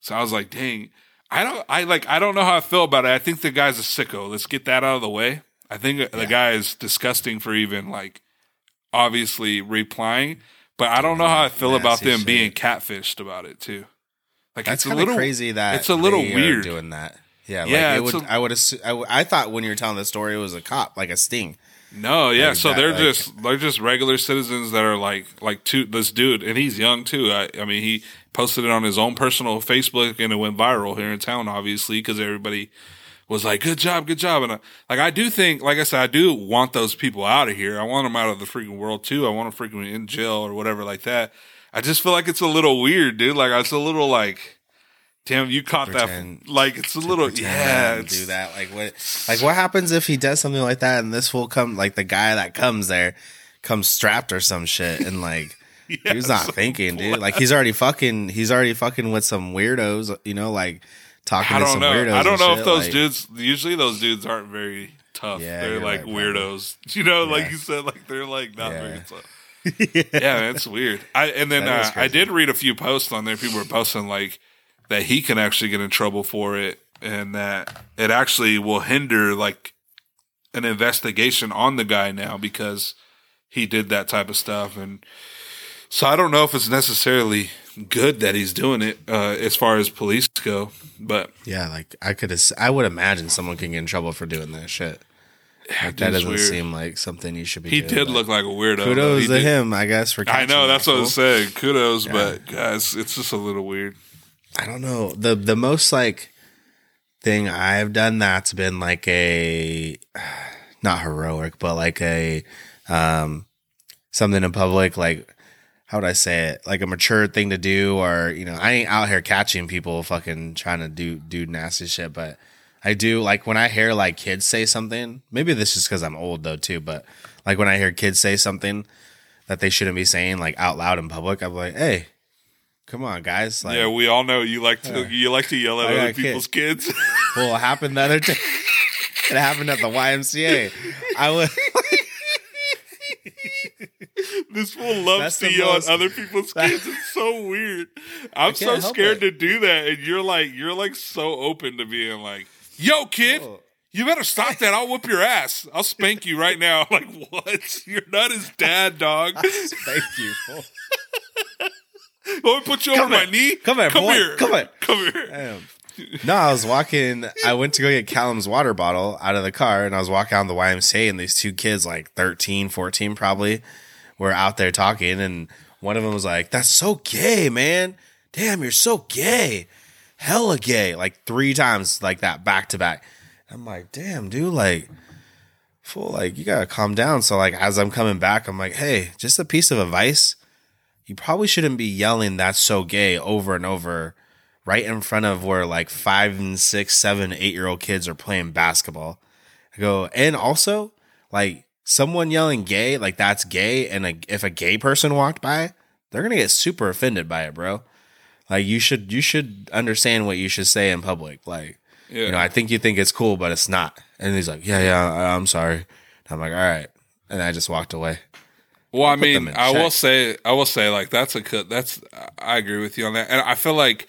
so I was like, dang. I don't I like I don't know how I feel about it. I think the guy's a sicko. Let's get that out of the way. I think the guy is disgusting for even like obviously replying, but I don't know how I feel about them shit. being catfished about it too. Like That's it's a little crazy that it's a little weird. doing that. Yeah, like Yeah, it would. a- I would. Assu- I, w- I thought when you were telling the story, it was a cop, like a sting. No, yeah. Like so that, they're like- just they're just regular citizens that are like like two this dude, and he's young too. I, I mean, he posted it on his own personal Facebook, and it went viral here in town, obviously, because everybody was like, "Good job, good job." And I, like, I do think, like I said, I do want those people out of here. I want them out of the freaking world too. I want them freaking in jail or whatever like that. I just feel like it's a little weird, dude. Like it's a little like. Damn, you caught Pretend- that. Like it's a little, yeah. do that. Like what? Like what happens if he does something like that, and this will come? Like the guy that comes there comes strapped or some shit, and like. he's not thinking, dude. Like he's already fucking. He's already fucking with some weirdos, you know, like talking I to don't some know. weirdos. I don't know shit, if those like- dudes. Usually, those dudes aren't very tough. Yeah, they're like right, weirdos. You know, like you said, like they're like not Yeah. very tough. yeah, man, it's weird. I and then uh, I did read a few posts on there. People were posting like that he can actually get in trouble for it, and that it actually will hinder like an investigation on the guy now because he did that type of stuff and. So I don't know if it's necessarily good that he's doing it uh, as far as police go, but Yeah, like I could. I would imagine someone can get in trouble for doing that shit. Like, that doesn't weird. seem like something you should be. He doing, did look like a weirdo. Kudos to did- him, I guess. For I know that that's what I was saying. Kudos, but guys, it's just a little weird. I don't know. The the most like thing I've done that's been like a not heroic, but like a um something in public, like how would I say it? Like a mature thing to do, or you know, I ain't out here catching people fucking trying to do do nasty shit, but I do like when I hear like kids say something. Maybe this is because I'm old though too, but like when I hear kids say something that they shouldn't be saying like out loud in public, I'm like, hey, come on, guys, like. yeah, we all know you like to you like to yell at other a kid. people's kids. Well, it happened the other day. It happened at the YMCA. I was this fool loves to yell most- at other people's kids. It's so weird. I'm so scared it. to do that, and you're like you're like so open to being like, "Yo, kid." Oh. You better stop that. I'll whoop your ass. I'll spank you right now. I'm like, what? You're not his dad, dog. thank you. Let me put you over my knee. Come here, Come boy. here. Come here. Come here. No, I was walking. I went to go get Callum's water bottle out of the car, and I was walking out the YMCA, and these two kids, like 13, 14 probably, were out there talking, and one of them was like, "That's so gay, man! Damn, you're so gay, hella gay!" Like three times, like that, back to back. I'm like, "Damn, dude, like." Fool, like you gotta calm down. So, like, as I'm coming back, I'm like, hey, just a piece of advice. You probably shouldn't be yelling "that's so gay" over and over right in front of where like five and six, seven, eight year old kids are playing basketball. I go, and also like someone yelling gay, like that's gay. And a, if a gay person walked by, they're going to get super offended by it, bro. Like you should, you should understand what you should say in public. Like, Yeah. you know, I think you think it's cool, but it's not. And he's like, yeah, yeah, I- I'm sorry. And I'm like, all right. And I just walked away. Well, I mean, I will say, I will say, like that's a cut. That's I agree with you on that, and I feel like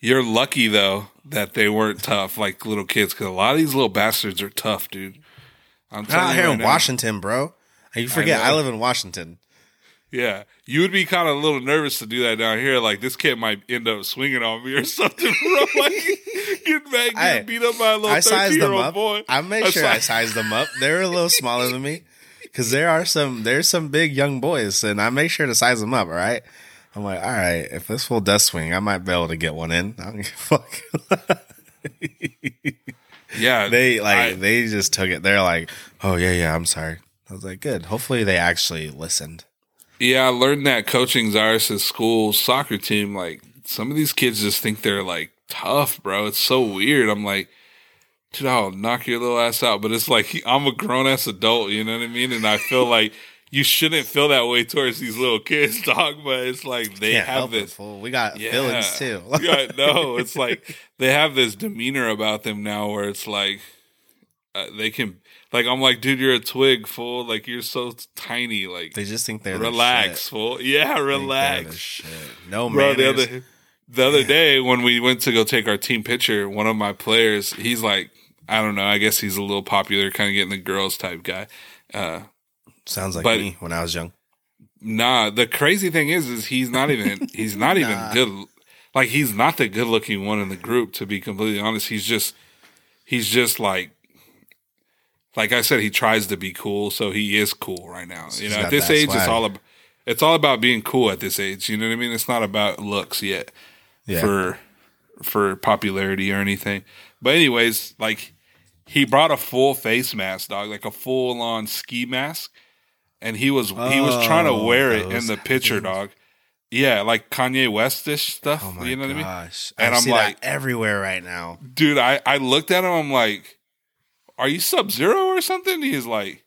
you're lucky though that they weren't tough like little kids because a lot of these little bastards are tough, dude. I'm out here right in now. Washington, bro. You forget, I, know. live in Washington. Yeah, you would be kind of a little nervous to do that down here. Like this kid might end up swinging on me or something, bro. Like getting back, Hey, getting beat up by a little I sized them thirteen-year-old up. boy. I made sure I sized- sized them up. They're a little smaller than me because there are some there's some big young boys, and I make sure to size them up. All right. I'm like, all right, if this fool does swing, I might be able to get one in. I don't give a fuck. Yeah, they like I- they just took it. They're like, oh yeah, yeah, I'm sorry. I was like, good. Hopefully they actually listened. Yeah, I learned that coaching Zaris's school soccer team. Like some of these kids just think they're like tough, bro. It's so weird. I'm like, dude, I'll knock your little ass out. But it's like I'm a grown ass adult. You know what I mean? And I feel like you shouldn't feel that way towards these little kids, dog. But it's like they Can't have help it, this. We got Yeah. feelings too. yeah, no, it's like they have this demeanor about them now where it's like uh, they can, like, I'm like, dude, you're a twig, fool. Like, you're so tiny. Like, they just think they're the relax, shit. fool. Yeah, the relax. shit. No Bro, the other the other day when we went to go take our team picture, one of my players, he's like, I don't know, I guess he's a little popular, kind of getting the girls type guy. Uh, Sounds like but- me when I was young. nah, the crazy thing is, is he's not even he's not even good. Like he's not the good looking one in the group. To be completely honest, he's just he's just like. Like I said, he tries to be cool, so he is cool right now. You He's know, at this age, it's all about it's all about being cool at this age. You know what I mean? It's not about looks yet. Yeah. for for popularity or anything. But anyways, like he brought a full face mask, dog, like a full on ski mask, and he was he was trying to Oh, wear it in the picture, things. dog. Yeah, like Kanye Westish stuff. Oh my you know what I mean? gosh. And I I'm see like- that everywhere right now. Dude, I I looked at him. I'm like, "Are you Sub Zero or something?" He's like.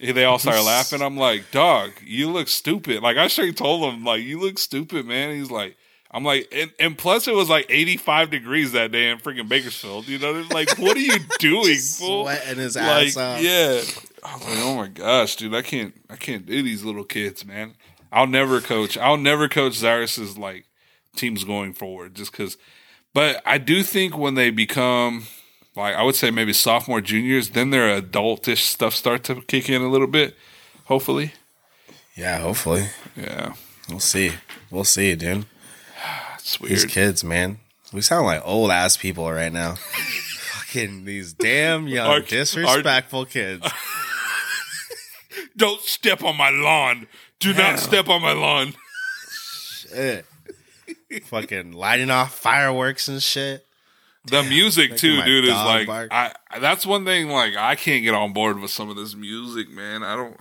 They all started laughing. I'm like, dog, you look stupid. Like I straight told him, like, you look stupid, man. He's like, I'm like, and, and plus it was like 85 degrees that day in freaking Bakersfield. You know, what I mean? like, what are you doing, fool? Sweating his Like, ass off. yeah. I was like, oh my gosh, dude, I can't, I can't do these little kids, man. I'll never coach. I'll never coach Cyrus's like teams going forward, just because. But I do think when they become like I would say maybe sophomore, juniors, then their adultish stuff start to kick in a little bit. Hopefully, Yeah, hopefully. yeah, We'll see. We'll see, dude. it's weird. These kids, man. We sound like old ass people right now. Fucking these damn young, Our- disrespectful kids. Don't step on my lawn. Do Hell. not step on my lawn. Shit. Fucking lighting off fireworks and shit. The music too, dude, is like bark. I. That's one thing. Like I can't get on board with some of this music, man. I don't.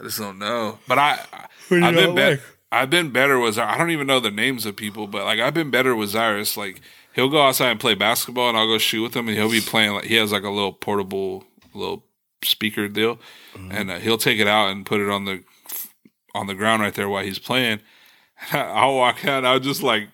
I just don't know. But I. I've been better. I've been better with. I don't even know the names of people, but like I've been better with Cyrus. Like he'll go outside and play basketball, and I'll go shoot with him, and he'll be playing. Like he has like a little portable little speaker deal, Mm-hmm. and uh, he'll take it out and put it on the on the ground right there while he's playing. I'll walk out. I'll just like,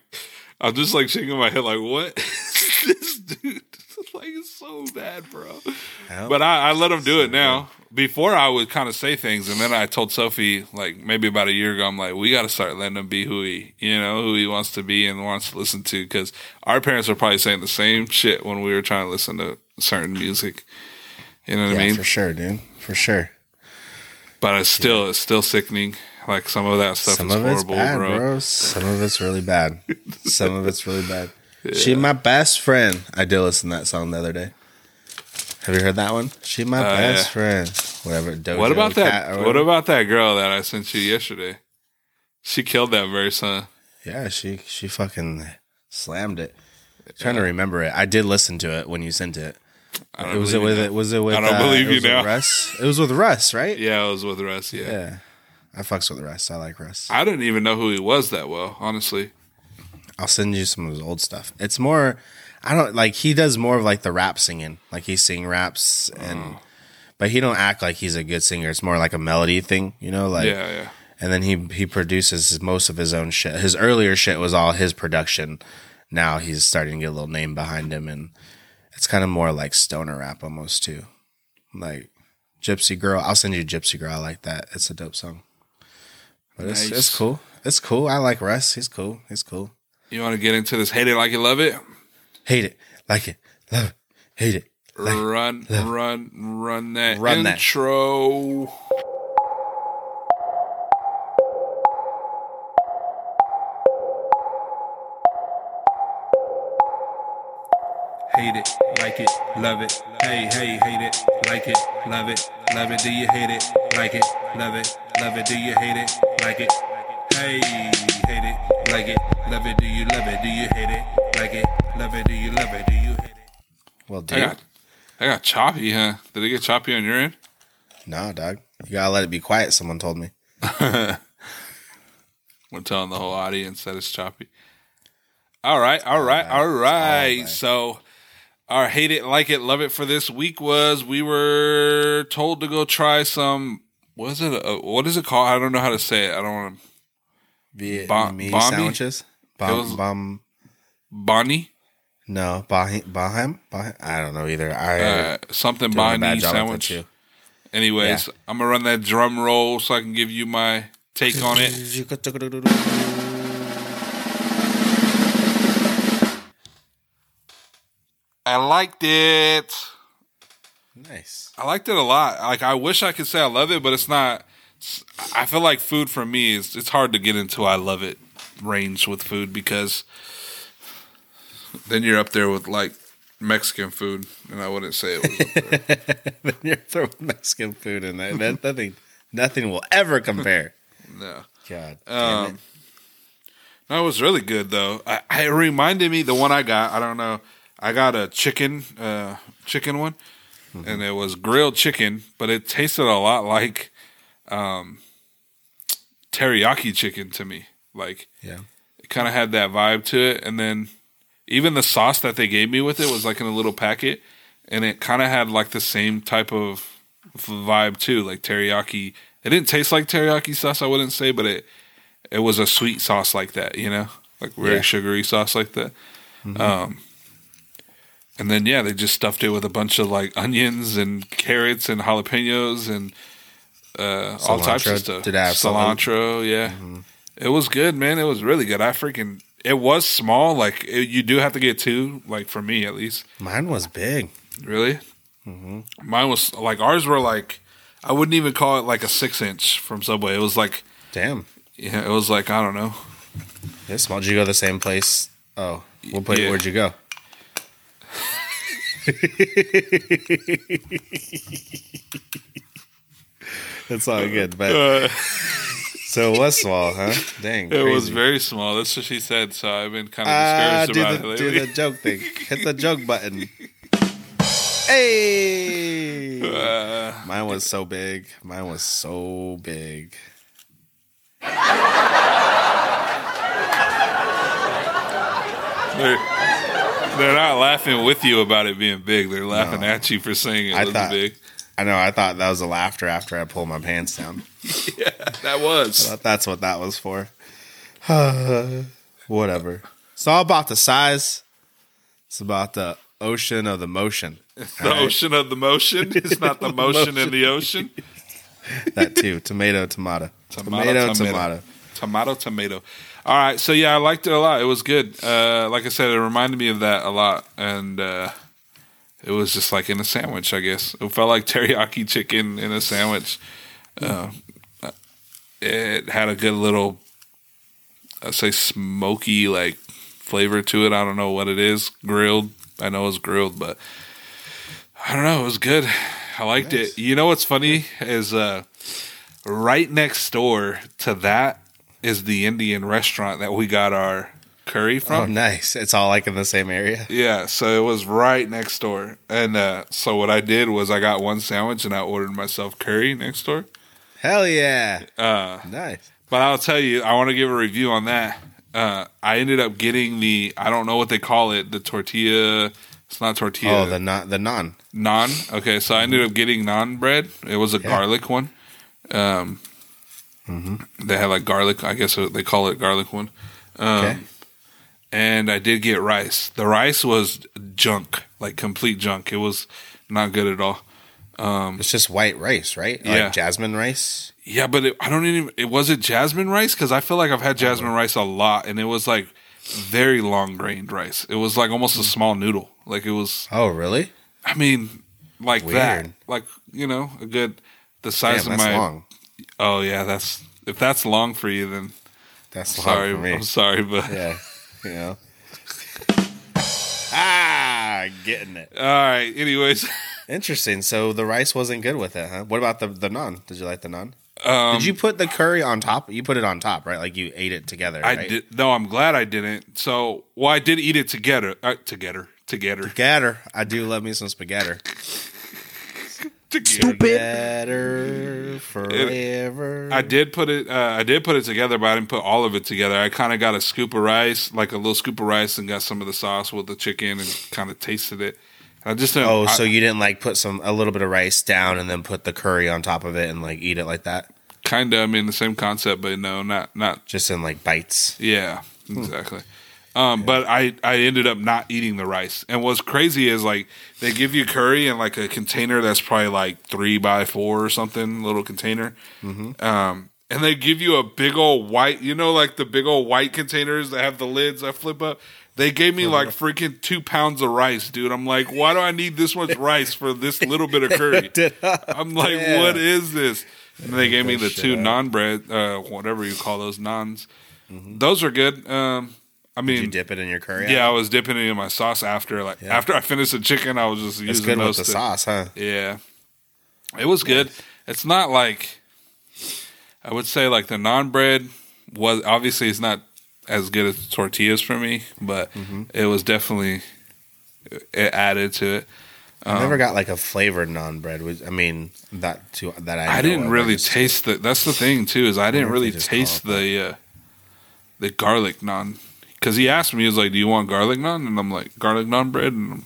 I'm just like shaking my head, like, what? this dude, like, it's so bad, bro. Hell, But I, I let him do it now. Before I would kind of say things, and then I told Sophie, like maybe about a year ago, I'm like, we got to start letting him be who he, you know, who he wants to be and wants to listen to. Because our parents were probably saying the same shit when we were trying to listen to certain music. You know what yeah, I mean? for sure, dude. For sure. But it's still, it's still sickening. Like some of that stuff Some is of it's horrible, bad, bro. bro. Some of it's really bad. Some of it's really bad. She my best friend. I did listen to that song the other day. Have you heard that one? She my Oh, best yeah. friend. Whatever. Doja What about that? or What about that girl that I sent you yesterday? She killed that verse, huh? Yeah, she she fucking slammed it. Trying to remember it. I did listen to it when you sent it. I don't It was it with it was it with I don't uh, believe you now. Russ. It was with Russ, right? Yeah, it was with Russ. Yeah. Yeah. I fucks with Russ. I like Russ. I didn't even know who he was that well, honestly. I'll send you some of his old stuff. It's more I don't like he does more of like the rap singing. Like he sing raps and Oh. but he don't act like he's a good singer. It's more like a melody thing, you know, like yeah, yeah. and then he he produces most of his own shit. His earlier shit was all his production. Now he's starting to get a little name behind him and it's kind of more like stoner rap almost too. Like Gypsy Girl. I'll send you Gypsy Girl. I like that. It's a dope song. But it's, Nice. it's cool. It's cool. I like Russ. He's cool. He's cool. You want to get into this hate it like you love it? Hate it. Like it. Love it. Hate it. Like it. run, run, run that Run that. intro. Hate it, like it, love it. Hey, hey, hate it, like it, love it, love it. Do you hate it, like it, love it, love it? Do you hate it, like it? Hey, hate it, like it, love it. Do you love it? Do you hate it, like it, love it? Do you love it? Do you hate it? Well, I got, I got choppy, huh? Did it get choppy on your end? Nah, dog. You gotta let it be quiet. Someone told me. We're telling the whole audience that it's choppy. All right, all right, all right. right. So, our hate it, like it, love it for this week was we were told to go try some what is it? Uh, what is it called? I don't know how to say it. I don't want to. Vietnamese Bombi? sandwiches. Bom, was- bom, Bonnie, no, Baham, Baham. I don't know either. I uh, something a Bonnie job at that sandwich. Anyways, I'm gonna run that drum roll so I can give you my take on it. I liked it. Nice. I liked it a lot. Like I wish I could say I love it, but it's not. I feel like food for me is it's hard to get into I love it range with food because then you're up there with like Mexican food, and I wouldn't say it was. Up there. then you're throwing Mexican food in there. That, nothing, nothing will ever compare. no. God damn Um, no, it was really good though. I, I it reminded me the one I got. I don't know. I got a chicken, uh, chicken one, and it was grilled chicken, but it tasted a lot like um, teriyaki chicken to me. Like it. Yeah. it kind of had that vibe to it, and then even the sauce that they gave me with it was like in a little packet, and it kind of had like the same type of vibe too, like teriyaki. It didn't taste like teriyaki sauce, I wouldn't say, but it it was a sweet sauce like that, you know, like very Yeah. sugary sauce like that. Um, and then yeah, they just stuffed it with a bunch of like onions and carrots and jalapenos and uh, all types of stuff. Did it have something? cilantro? Yeah, it was good, man. It was really good. I freaking. It was small. Like it, you do have to get two. Like for me, at least. Mine was big. Really? Mine was like ours were like I wouldn't even call it like a six inch from Subway. It was like Damn. yeah, it was like I don't know. It's small. Did you go the same place? Oh, what place? Yeah. Where'd you go? That's all good, but so it was small, huh? Dang, It was very small. That's what she said. So I've been kind of Ah, discouraged do about the, it do the joke thing. Hit the joke button. Hey, Uh, mine was so big. Mine was so big. they're, they're not laughing with you about it being big. They're laughing No. at you for saying it I was thought- big. I know. I thought that was a laughter after I pulled my pants down. Yeah, that was. I that's what that was for. Whatever. It's all about the size. It's about the ocean of the motion. The ocean of the motion. It's not the motion in the ocean. That too. tomato, tomato. Tomato, Tomato, tomato. tomato. Tomato, tomato. All right, so yeah, I liked it a lot. It was good. Uh, like I said, it reminded me of that a lot, and uh, it was just like in a sandwich. I guess it felt like teriyaki chicken in a sandwich. Uh, it had a good little, I say, smoky like flavor to it. I don't know what it is. Grilled. I know it's grilled, but I don't know. It was good. I liked it. You know what's funny is uh, right next door to that is the Indian restaurant that we got our curry Oh, from. nice. It's all like in the same area. Yeah, so it was right next door. And uh, so what I did was I got one sandwich and I ordered myself curry next door. Hell yeah. Uh, Nice. but I'll tell you, I want to give a review on that. Uh, I ended up getting the I don't know what they call it, the tortilla. It's not tortilla. Oh, the naan, the non. naan. Okay, so I ended up getting naan bread. It was a Yeah. garlic one. Um, Mm-hmm. they had like garlic. I guess uh, they call it garlic one. Um, Okay. And I did get rice. The rice was junk, like complete junk. It was not good at all. Um, it's just white rice, right? Yeah. Like jasmine rice. Yeah, but it, I don't even. It was it jasmine rice because I feel like I've had jasmine rice a lot, and it was like very long grained rice. It was like almost a mm. small noodle. Like it was. Oh, really? I mean, like that. Like you know, a good the size Damn, of my. long. Oh yeah, that's if that's long for you, then That's long sorry. for me. I'm sorry, but Yeah. You know. ah, getting it. all right. Anyways, Interesting. So the rice wasn't good with it, huh? What about the the naan? Did you like the naan? um, Did you put the curry on top? You put it on top, right? Like you ate it together. I right? did. No, I'm glad I didn't. So, well, I did eat it together. Uh, together. Together. Spaghetti. I do love me some spaghetti. Together. Spaghetti forever. I did put it. Uh, I did put it together, but I didn't put all of it together. I kind of got a scoop of rice, like a little scoop of rice, and got some of the sauce with the chicken, and kind of tasted it. I just didn't. Oh, I- so you didn't like put some a little bit of rice down and then put the curry on top of it and like eat it like that, kind of. I mean, the same concept, but no, not not. just in like bites. Yeah, exactly. Um, but I I ended up not eating the rice, and what's crazy is like they give you curry in like a container that's probably like three by four or something, little container. Um, and they give you a big old white, you know, like the big old white containers that have the lids that flip up. They gave me like freaking two pounds of rice, dude. I'm like, why do I need this much rice for this little bit of curry? I'm like, Yeah. what is this? And they gave me the two naan bread, uh, whatever you call those naans. Those are good. Um, I Mm-hmm. Did you mean, dip it in your curry? yeah, I was dipping it in my sauce after, like Yeah. after I finished the chicken, I was just it's using good with the to- sauce, huh? Yeah, it was good. It's not like I would say like the naan bread was obviously it's not as good as tortillas for me, but Mm-hmm. it was definitely it added to it. I never got like a flavored naan bread. I mean that too that I. I didn't really just- taste the. That's the thing too is I didn't really they just call taste the uh, the garlic naan because he asked me he was like, "Do you want garlic naan?" And I'm like, "Garlic naan bread," and I'm,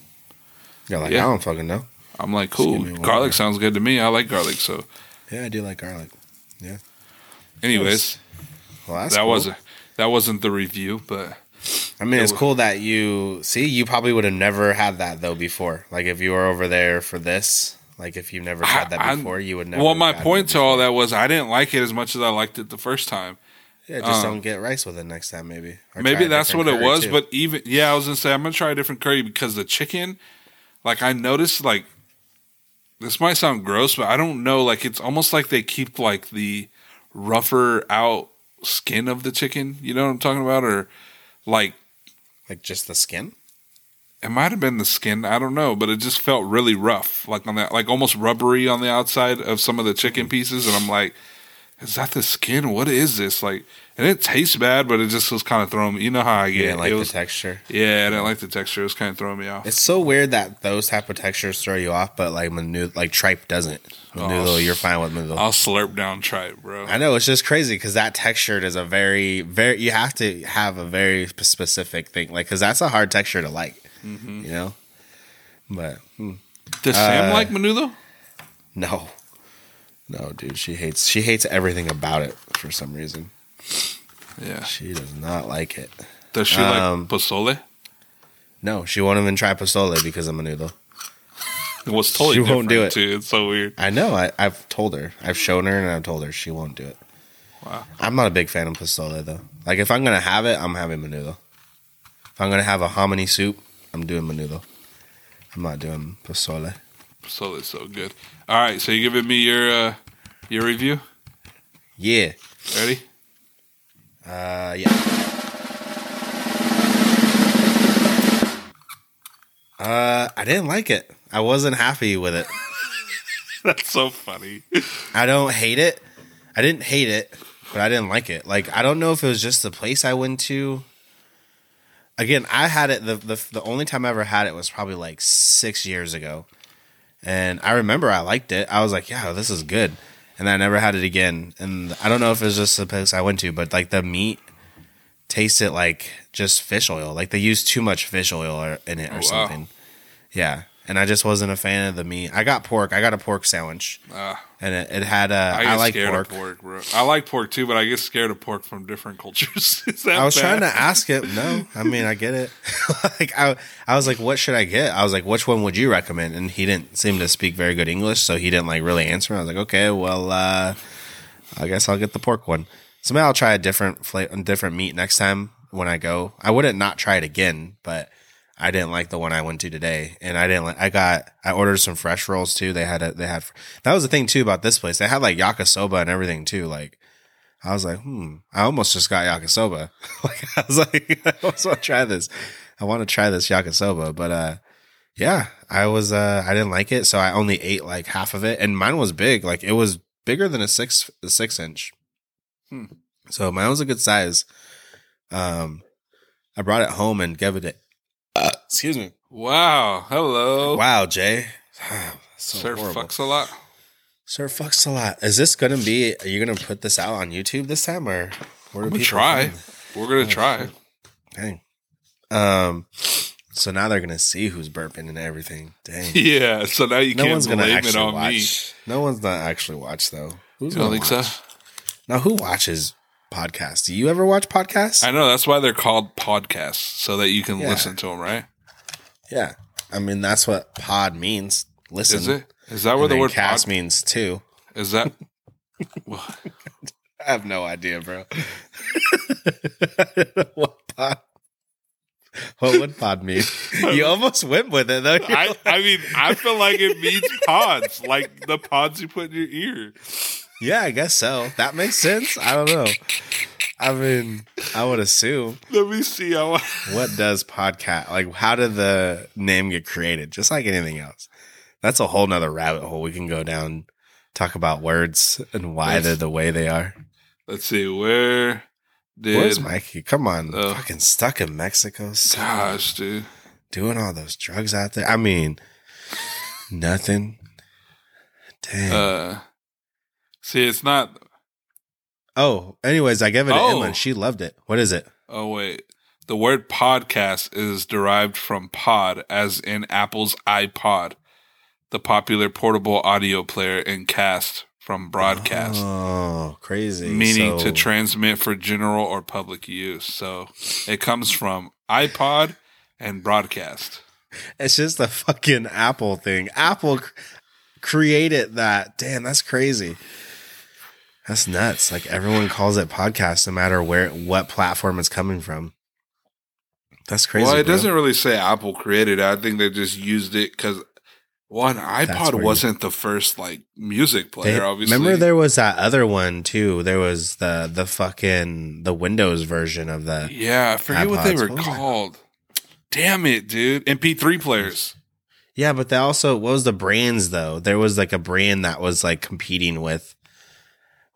You're like Yeah. I don't fucking know. I'm like, "Cool, garlic more." sounds good to me. I like garlic." So, Yeah, I do like garlic. Yeah. Anyways, Well, that's that cool. wasn't that wasn't the review, but I mean, it's was- cool that you see. You probably would have never had that though before. Like if you were over there for this, like if you've never had that I- before, you would never. well, my point to all that was I didn't like it as much as I liked it the first time. Yeah, just um, don't get rice with it next time, maybe. Or Maybe that's what it was, too. but even yeah, I was gonna say I'm gonna try a different curry because the chicken, like I noticed, like this might sound gross, but I don't know, like it's almost like they keep like the rougher out skin of the chicken. You know what I'm talking about, or like like just the skin. it might have been the skin. I don't know, but it just felt really rough, like on that, like almost rubbery on the outside of some of the chicken pieces, and I'm like. Is that the skin? What is this? Like, and it tastes bad, but it just was kind of throwing me. You know how I You get. didn't like it the texture. yeah, I didn't like the texture. It was kind of throwing me off. It's so weird that those type of textures throw you off, but like manu- like tripe doesn't. Menudo, Oh, you're fine with menudo. I'll slurp down tripe, bro. I know it's just crazy because that texture is a very, very. You have to have a very specific thing, like because that's a hard texture to like. Mm-hmm. You know, but hmm, Does Sam uh, like menudo? no, no, dude, she hates she hates everything about it for some reason. Yeah. She does not like it. Does she um, like pozole? No, she won't even try pozole because of menudo. It was totally she won't do it. too. It's so weird. I know. I, I've told her. I've shown her, and I've told her she won't do it. Wow. I'm not a big fan of pozole though. Like if I'm gonna have it, I'm having menudo. If I'm gonna have a hominy soup, I'm doing menudo. I'm not doing pozole. Pozole is so good. All right, so you giving me your uh your review? Yeah. Ready? Uh, yeah. Uh, I didn't like it. I wasn't happy with it. That's so funny. I don't hate it. I didn't hate it, but I didn't like it. Like I don't know if it was just the place I went to. Again, I had it the the the only time I ever had it was probably like 6 years ago. And I remember I liked it. I was like, "Yeah, this is good." And I never had it again. And I don't know if it was just the place I went to, but like the meat tasted like just fish oil. Like they used too much fish oil or- in it or Oh, wow. something. Yeah. And I just wasn't a fan of the meat. I got pork. I got a pork sandwich Ah. And it, it had uh, I I, like pork. pork, bro. I like pork too, but I get scared of pork from different cultures. Is that I was bad? trying to ask it. No, I mean I get it. like I, I was like, what should I get? I was like, which one would you recommend? And he didn't seem to speak very good English, so he didn't like really answer. I was like, okay, well, uh, I guess I'll get the pork one. So maybe I'll try a different flavor, different meat next time when I go. I wouldn't not try it again, but I didn't like the one I went to today, and I didn't like. I got I ordered some fresh rolls too. They had a, they had that was the thing too about this place. They had like yakisoba and everything too. Like I was like, hmm, I almost just got yakisoba. like I was like, I almost want to try this. I want to try this yakisoba, but uh, yeah, I was uh, I didn't like it, so I only ate like half of it, and mine was big. Like it was bigger than a six a six inch. Hmm. So mine was a good size. Um, I brought it home and gave it. Excuse me. Wow. Hello. Wow, Jay. so Sir horrible. fucks a lot. Sir fucks a lot. Is this gonna be? Are you gonna put this out on YouTube this time, or where do gonna try. We're gonna try. Dang. Um. So now they're gonna see who's burping and everything. Dang. Yeah, so now you no can't one's gonna blame it on watch. me. No one's not actually watch though. Who's You don't gonna think watch? so? Now who watches podcasts? Do you ever watch podcasts? I know that's why they're called podcasts, so that you can Yeah. listen to them, right? Yeah. I mean that's what pod means. Listen. Is it? Is that where the word cast pod means too. is? That I have no idea, bro. what pod? What would pod mean? You almost went with it though. You're I, like- I mean, I feel like it means pods, like the pods you put in your ear. yeah, I guess so. That makes sense. I don't know. I mean, I would assume. Let me see. I want, What does podcast like? How did the name get created? Just like anything else, that's a whole nother rabbit hole we can go down. Talk about words and why Yes. they're the way they are. let's see. Where did? Where's Mikey? Come on, Oh. fucking stuck in Mexico. so- Gosh, dude. doing all those drugs out there. I mean, nothing. Damn. Uh, see, it's not. Oh, anyways, I gave it to Oh. Emma and oh. she loved it. What is it? Oh wait, the word podcast is derived from pod, as in Apple's iPod, the popular portable audio player, and cast from broadcast. Oh, crazy. meaning So- to transmit for general or public use. So it comes from iPod and broadcast. It's just a fucking Apple thing. Apple created that. Damn, that's crazy. That's nuts. Like everyone calls it podcast, no matter where what platform it's coming from. That's crazy. well, it bro. doesn't really say Apple created it. I think they just used it because one iPod wasn't the first like music player. They- obviously, Remember there was that other one too. There was the the fucking the Windows version of the Yeah, I forget what they were What called. Damn it, dude! MP3 players. Yeah, but they also what was the brands though? There was like a brand that was like competing with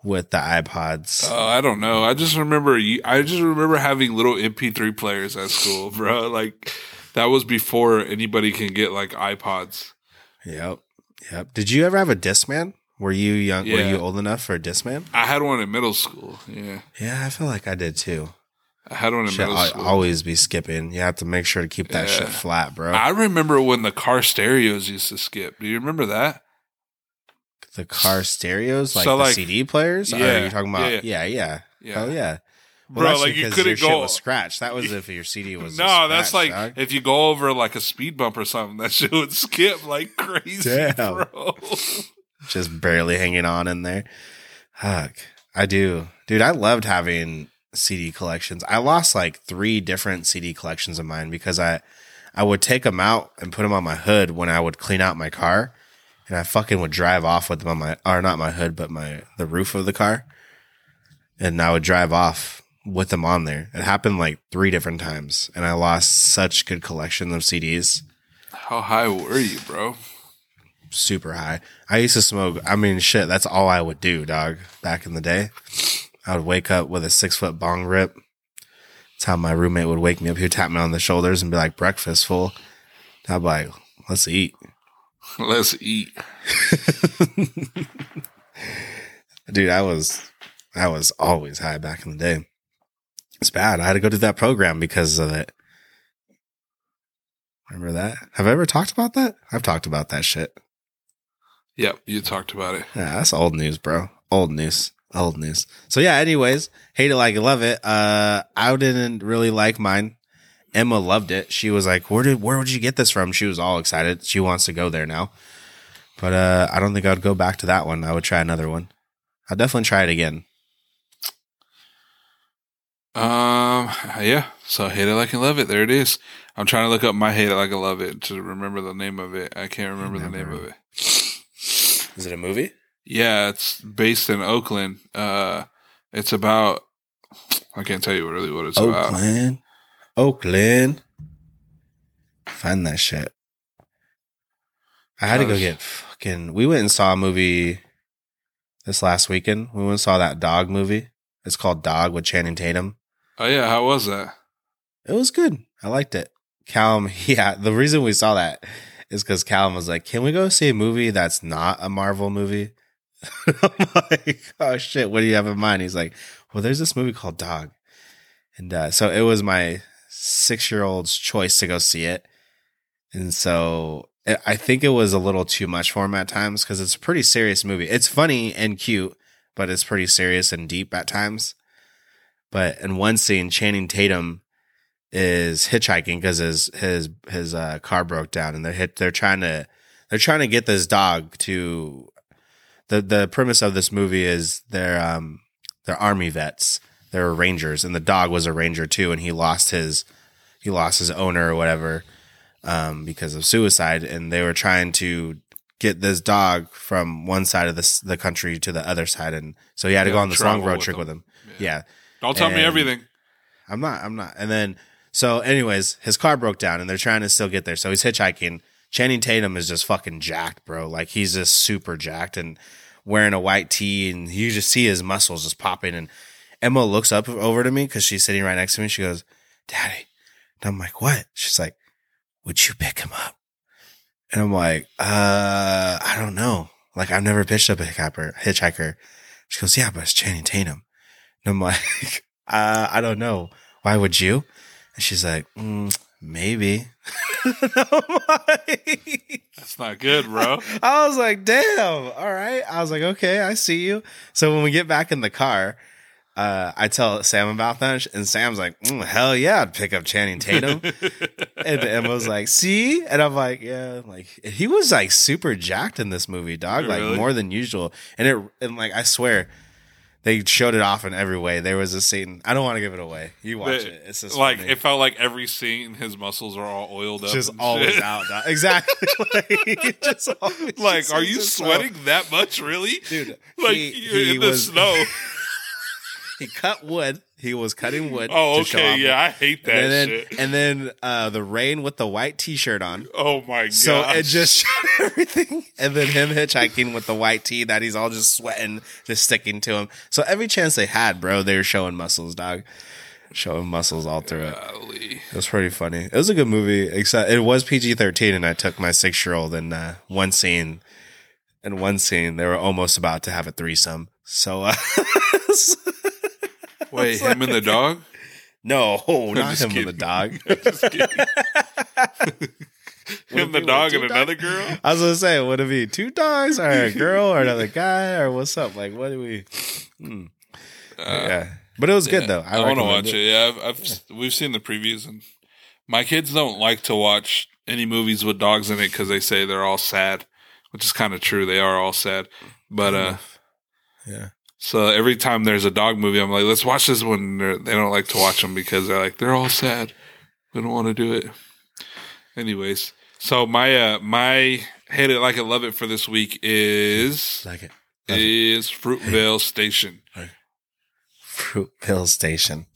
with the iPods. Oh, I don't know. I just remember. I just remember having little MP3 players at school, bro. Like that was before anybody can get like iPods. Yep. Yep. Did you ever have a Discman? Were you young were you old enough for a Discman? I had one in middle school. Yeah, Yeah, I feel like I did too. I had one in Shit, middle I school. always be skipping. You have to make sure to keep that shit flat, bro. I remember when the car stereos used to skip. Do you remember that? The car stereos, like So, the CD players? Yeah, are you talking about? yeah. Yeah, yeah. Yeah. Hell yeah. Bro, that's like, you couldn't your shit go- was scratched. That was if your CD was no, that's like dog. if you go over like a speed bump or something, that shit would skip like crazy, Damn. bro. just barely hanging on in there. Fuck. I do. Dude, I loved having CD collections. I lost like three different CD collections of mine because I I would take them out and put them on my hood when I would clean out my car and I fucking would drive off with them on my or not my hood but my the roof of the car. And I would drive off with them on there. It happened like three different times and I lost such good collection of CDs. How high were you, bro? super high. I used to smoke. I mean, shit, that's all I would do, dog. Back in the day, I would wake up with a six foot bong rip. That's how my roommate would wake me up. He would tap me on the shoulders and be like, "Breakfast full." I'd be like, "Let's eat." Let's eat. Dude, I was, I was always high back in the day. It's bad. I had to go to that program because of it. Remember that? Have I ever talked about that? I've talked about that shit. Yep, you talked about it. Yeah, that's old news, bro. Old news. Old news. So yeah, anyways, hate it like you love it. Uh I didn't really like mine. Emma loved it. She was like, Where did where would you get this from? She was all excited. She wants to go there now. But uh I don't think I'd go back to that one. I would try another one. I'll definitely try it again. Um, yeah. So hate it like I love it. There it is. I'm trying to look up my hate it like I love it to remember the name of it. I can't remember the name of it. Is it a movie? Yeah, it's based in Oakland. Uh, it's about. I can't tell you really what it's about. Oakland. Oakland. Find that shit. I had to go get fucking. We went and saw a movie this last weekend. We went and saw that dog movie. It's called Dog with Channing Tatum. Oh yeah, how was that? It was good. I liked it. Callum, yeah. The reason we saw that is because Callum was like, "Can we go see a movie that's not a Marvel movie?" I'm like, "Oh shit, what do you have in mind?" He's like, "Well, there's this movie called Dog," and uh, so it was my six year old's choice to go see it. and so I- think it was a little too much for him at times because it's a pretty serious movie. It's funny and cute, but it's pretty serious and deep at times. But in one scene, Channing Tatum is hitchhiking because his his his uh, car broke down, and they're hit. They're trying to they're trying to get this dog to. the The premise of this movie is they're um they're army vets. They're rangers, and the dog was a ranger too, and he lost his he lost his owner or whatever um, because of suicide, and they were trying to get this dog from one side of the the country to the other side, and so he had to Yeah, go on this long road trip with him. Yeah. Don't tell me everything. I'm not. I'm not. And then, so, anyways, his car broke down, and they're trying to still get there. So he's hitchhiking. Channing Tatum is just fucking jacked, bro. Like he's just super jacked and wearing a white tee, and you just see his muscles just popping. And Emma looks up over to me because she's sitting right next to me. She goes, "Daddy," and I'm like, "What?" She's like, "Would you pick him up?" And I'm like, "Uh, I don't know. Like I've never pitched up a hitchhiker." Hitchhiker. She goes, "Yeah, but it's Channing Tatum." And I'm like, uh, I don't know. Why would you? And she's like, mm, maybe. Like- That's not good, bro. I was like, damn. All right. I was like, okay, I see you. So when we get back in the car, uh, I tell Sam about that, and Sam's like, mm, hell yeah, I'd pick up Channing Tatum. and Emma's like, see? And I'm like, yeah, like he was like super jacked in this movie, dog, like Really? more than usual. And it, and like, I swear, they showed it off in every way. There was a scene. I don't want to give it away. You watch it. It's just like funny. it felt like every scene his muscles are all oiled up. just always shit. out. dog. Exactly. like, just always, Like, just- are you sweating that much, really? dude? Like he, you're he in the was snow. He cut wood. He was cutting wood. Oh, okay, yeah, I hate that and then shit. and then uh, the rain with the white T-shirt on. Oh my god! So it just showed everything, and then him hitchhiking with the white tee that he's all just sweating, just sticking to him. So every chance they had, bro, they were showing muscles, dog, showing muscles all through it. Golly. It was pretty funny. It was a good movie, except it was PG thirteen, and I took my six year old in uh, one scene. In one scene, they were almost about to have a threesome. So, uh, Wait, him and the dog? no, not just him and the kidding. dog. Just kidding. him, the dog, and two another girl. I was gonna say, would it be two dogs or a girl or another guy or what's up? Like, what do we? Hmm. yeah, but it was good though. I, want to watch it. Yeah, I've, I've we've seen the previews, and my kids don't like to watch any movies with dogs in it because they say they're all sad, which is kind of true. They are all sad, but uh, Yeah. So every time there's a dog movie, I'm like, let's watch this one. They're, they don't like to watch them because they're like they're all sad. We don't want to do it. Anyways, so my uh my hate it like I love it for this week is Like it. is Fruitvale Station. Fruitville Station.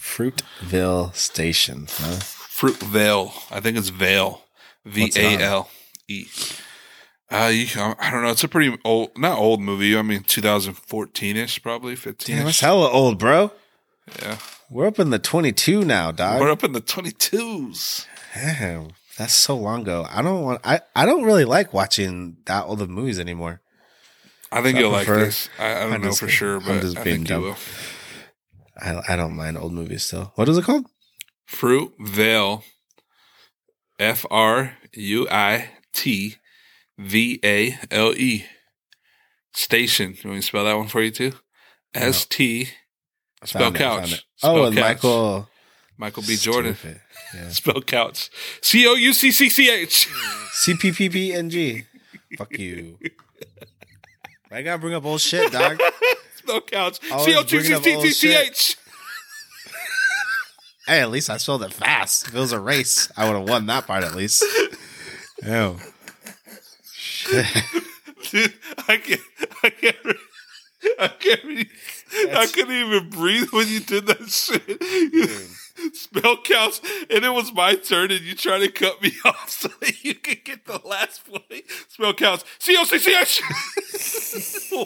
Fruitville Station. Huh? Fruitvale. I think it's Vale. V it? A L E. Uh, you, I don't know. It's a pretty old, not old movie. I mean, 2014 ish, probably 15 Damn, that's hella old, bro. Yeah. We're up in the 22 now, dog. We're up in the 22s. Damn, that's so long ago. I don't want. I, I don't really like watching that old of movies anymore. I think I you'll like prefer- this. I, I don't I'm know just- for sure, I'm but just I being think dumb. you will. I I don't mind old movies still. What is it called? Fruit Fruitvale. F R U I T V A L E. Station. You want me to spell that one for you too? S T. Spell Found it, found couch. Spell Oh, and. Michael Michael B. Jordan. Yeah. Spell couch. C O U C C C H. C P P P N G. Fuck you. I gotta bring up old shit, dog. Spell couch. C O U C C C H. hey, at least I spelled it fast. If it was a race, I would have won that part at least. Oh. Dude, I can't. I can't. I can't. I couldn't even breathe when you did that shit. You spell counts, and it was my turn, and you try to cut me off so that you could get the last point. Spell counts. C O C C H.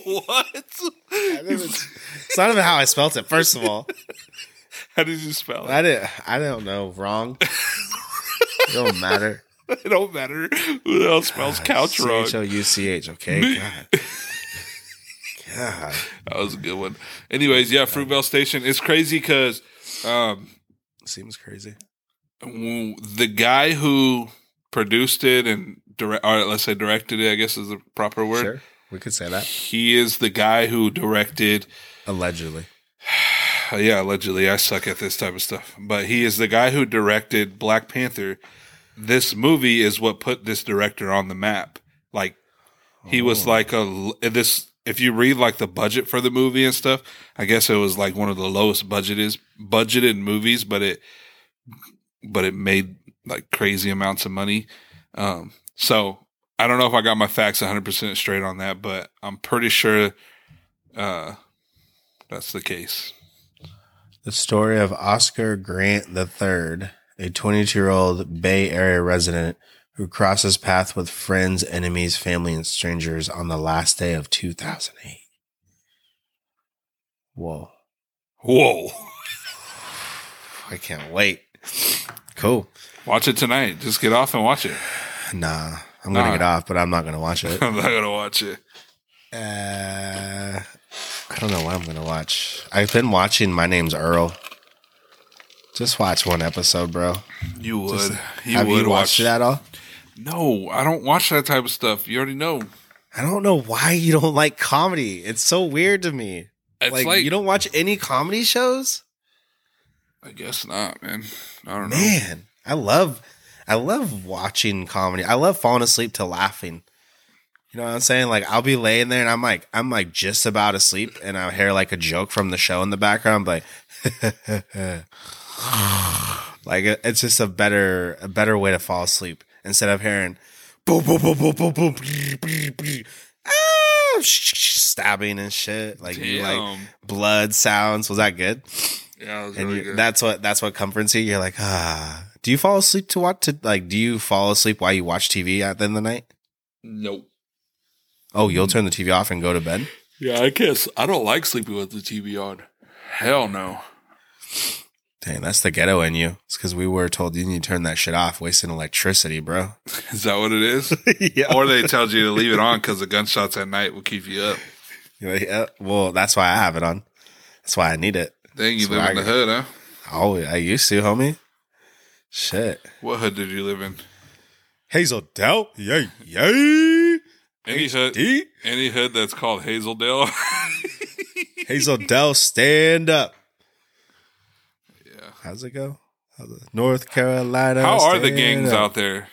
What? It's not even how I spelt it. First of all, How did you spell it? I didn't. I don't know. Wrong. It don't matter. It don't matter who else spells couch wrong. C H O U C H. Okay. God. God. That was a good one. Anyways, yeah, Fruitvale Station. It's crazy because um, Seems crazy. the guy who produced it and direct, or let's say directed it. I guess is the proper word. Sure, we could say that. He is the guy who directed. Allegedly, Yeah, allegedly, I suck at this type of stuff. But he is the guy who directed Black Panther. This movie is what put this director on the map. Like he was like a this. If you read like the budget for the movie and stuff, I guess it was like one of the lowest budgeted budgeted movies, but it but it made like crazy amounts of money. Um, so I don't know if I got my facts 100 percent straight on that, but I'm pretty sure uh, that's the case. the story of Oscar Grant III, a 22 year old Bay Area resident who crosses path with friends, enemies, family, and strangers on the last day of 2008. Whoa. Whoa. I can't wait. Cool. Watch it tonight. Just get off and watch it. Nah, I'm going to get off, but I'm not going to watch it. I'm not gonna watch it. Uh, I don't know what I'm going to watch. I've been watching My Name's Earl. Just watch one episode, bro. You would. you Have would you watched watch it at all? No, I don't watch that type of stuff. You already know. I don't know why you don't like comedy. It's so weird to me. It's like, like, you don't watch any comedy shows? I guess not, man. I don't know. Man, I love I love watching comedy. I love falling asleep to laughing. You know what I'm saying? Like I'll be laying there and I'm like I'm like just about asleep and I'll hear like a joke from the show in the background I'm like like it's just a better a better way to fall asleep instead of hearing boom boom boom boom boom boom brr, brr, brr, ah, sh- sh- stabbing and shit like you like Damn. blood sounds was that good Yeah, that was and really you, good. that's what that's what comforts you. You're like, ah. Do you fall asleep to watch? To like, do you fall asleep while you watch TV at the end of the night? nope. Oh, you'll turn the TV off and go to bed. Yeah, I guess I don't like sleeping with the TV on. Hell no. Dang, that's the ghetto in you. It's because we were told you need to turn that shit off, wasting electricity, bro. Is that what it is? yeah. or they told you to leave it on because the gunshots at night will keep you up. You're like, yeah. Well, that's why I have it on. That's why I need it. Dang, you Swagger. live in the hood, huh? Oh, I used to, homie. Shit. What hood did you live in? Hazel Dell. Yay. Yay. Any hood, any hood that's called Hazeldale. Hazel Dell, stand up. How's it go? North Carolina. How are the gangs up. out there?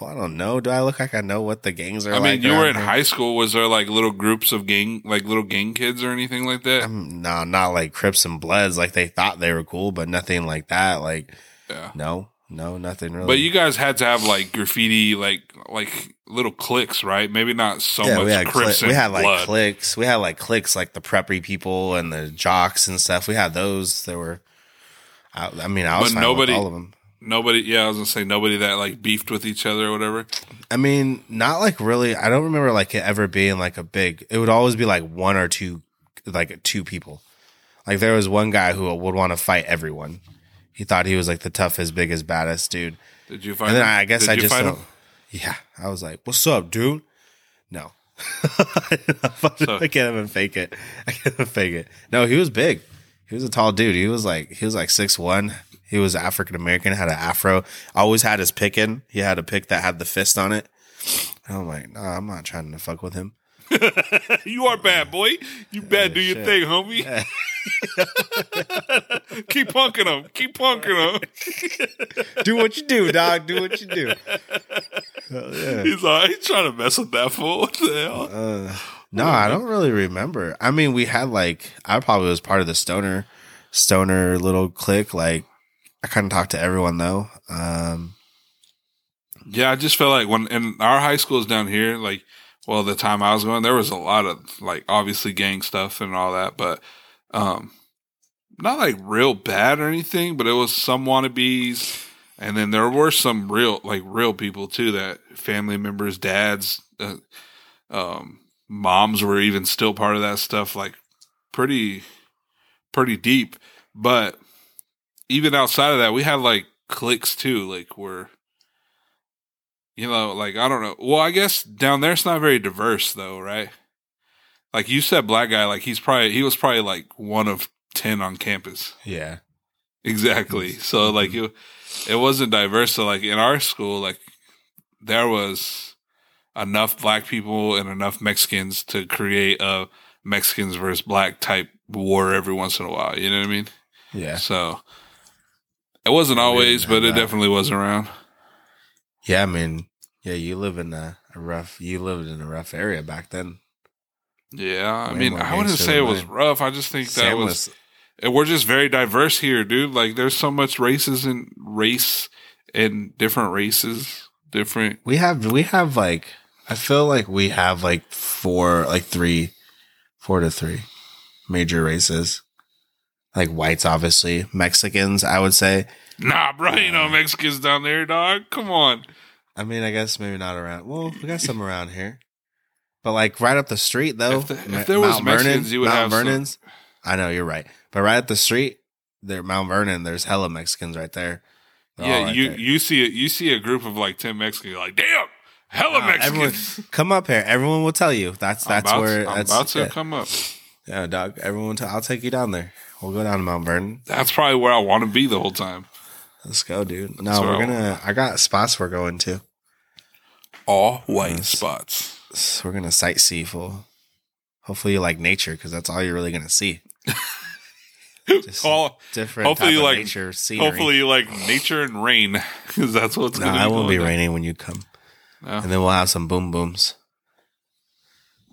Well, I don't know. Do I look like I know what the gangs are I like? mean, you were in high school. Was there like little groups of gang, like little gang kids or anything like that? Um, no, not like Crips and Bloods. Like they thought they were cool, but nothing like that. Like yeah. no, no, nothing really. But you guys had to have like graffiti, like like little cliques, right? Maybe not so yeah, much we had Crips cli- we had like blood. cliques. We had like cliques, like the preppy people and the jocks and stuff. We had those. There were. I, I mean, I was But nobody- all of them. Nobody, yeah, I was gonna say nobody that like beefed with each other or whatever. I mean, not like really. I don't remember like it ever being like a big. It would always be like one or two, like two people. Like there was one guy who would want to fight everyone. He thought he was like the toughest, biggest, baddest dude. Did you find? And then him? I guess Did I you just don't. him? Yeah, I was like, "What's up, dude?" No, I can't even fake it. I can't even fake it. No, he was big. He was a tall dude. He was like he was like six one. He was African American. Had an afro. Always had his pick in. He had a pick that had the fist on it. And I'm like, nah, I'm not trying to fuck with him. You are bad, boy. You bad. Do your shit. thing, homie. Keep punking him. Keep punking him. Do what you do, dog. Do what you do. Yeah. He's like, he's trying to mess with that fool. What the hell? Uh, No, I don't really remember. I mean, we had like I probably was part of the stoner stoner little clique. Like I kind of talked to everyone though. Um, Yeah, I just felt like when in our high schools down here, like, well, the time I was going, there was a lot of like obviously gang stuff and all that, but um, not like real bad or anything. But it was some wannabes, and then there were some real like real people too that family members, dads, uh, um, moms were even still part of that stuff. Like pretty, pretty deep. But even outside of that, we had like cliques too, like where you know, like I don't know. Well, I guess down there it's not very diverse though, right? Like you said, black guy, like he's probably he was probably like one of ten on campus. yeah, Exactly. So like mm-hmm. you, it wasn't diverse. So like in our school, like there was enough black people and enough Mexicans to create a Mexicans versus black type war every once in a while. You know what I mean? Yeah. So it wasn't always, but it that. definitely was around. Yeah, I mean, yeah, you live in a, a rough. You lived in a rough area back then. Yeah, I Way mean, I wouldn't say it was rough. I just think that Sam was, and eh, we're just very diverse here, dude. Like, there's so much races and race and different races, different. we have we have like I feel like we have like four like three four to three major races. Like whites obviously, Mexicans I would say. Nah, bro, ain't no um, Mexicans down there, dog. Come on. I mean, I guess maybe not around. Well, we got some around here. But like right up the street though, If the- if there was Mexicans, you would Mount have some. Vernon's. I know you're right, but right up the street, there Mount Vernon. There's hella Mexicans right there. They're yeah, right you there. you see it. You see a group of like ten Mexicans. You're like, damn, hella Mexicans. everyone, come up here. Everyone will tell you. That's that's where I'm that's about to yeah. come up. Yeah, dog. Everyone, i I'll take you down there. We'll go down to Mount Vernon. That's probably where I want to be the whole time. Let's go, dude. No, we're I gonna. I got spots we're going to. All white Yes. spots. So we're gonna sightsee full. Hopefully, you like nature because that's all you're really gonna see. Just All, different. hopefully you like- nature scenery. hopefully, you like nature and rain because that's what's no, to it be. won't be down. raining when you come, No. and then we'll have some boom booms.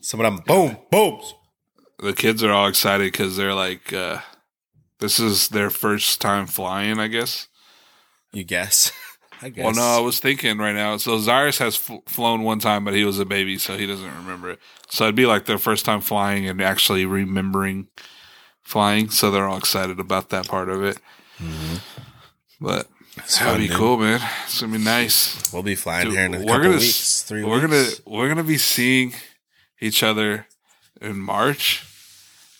Some of them boom booms. the kids are all excited because they're like, uh, this is their first time flying, I guess. You guess? I guess. Well, no, I was thinking right now. So Cyrus has fl- flown one time, but he was a baby, so he doesn't remember it. So it'd be like their first time flying and actually remembering flying. So they're all excited about that part of it. But It's that'd fun, be dude. cool, man. It's gonna be nice. We'll be flying Dude, here in a couple gonna weeks. Three we're weeks. gonna we're gonna be seeing each other in March,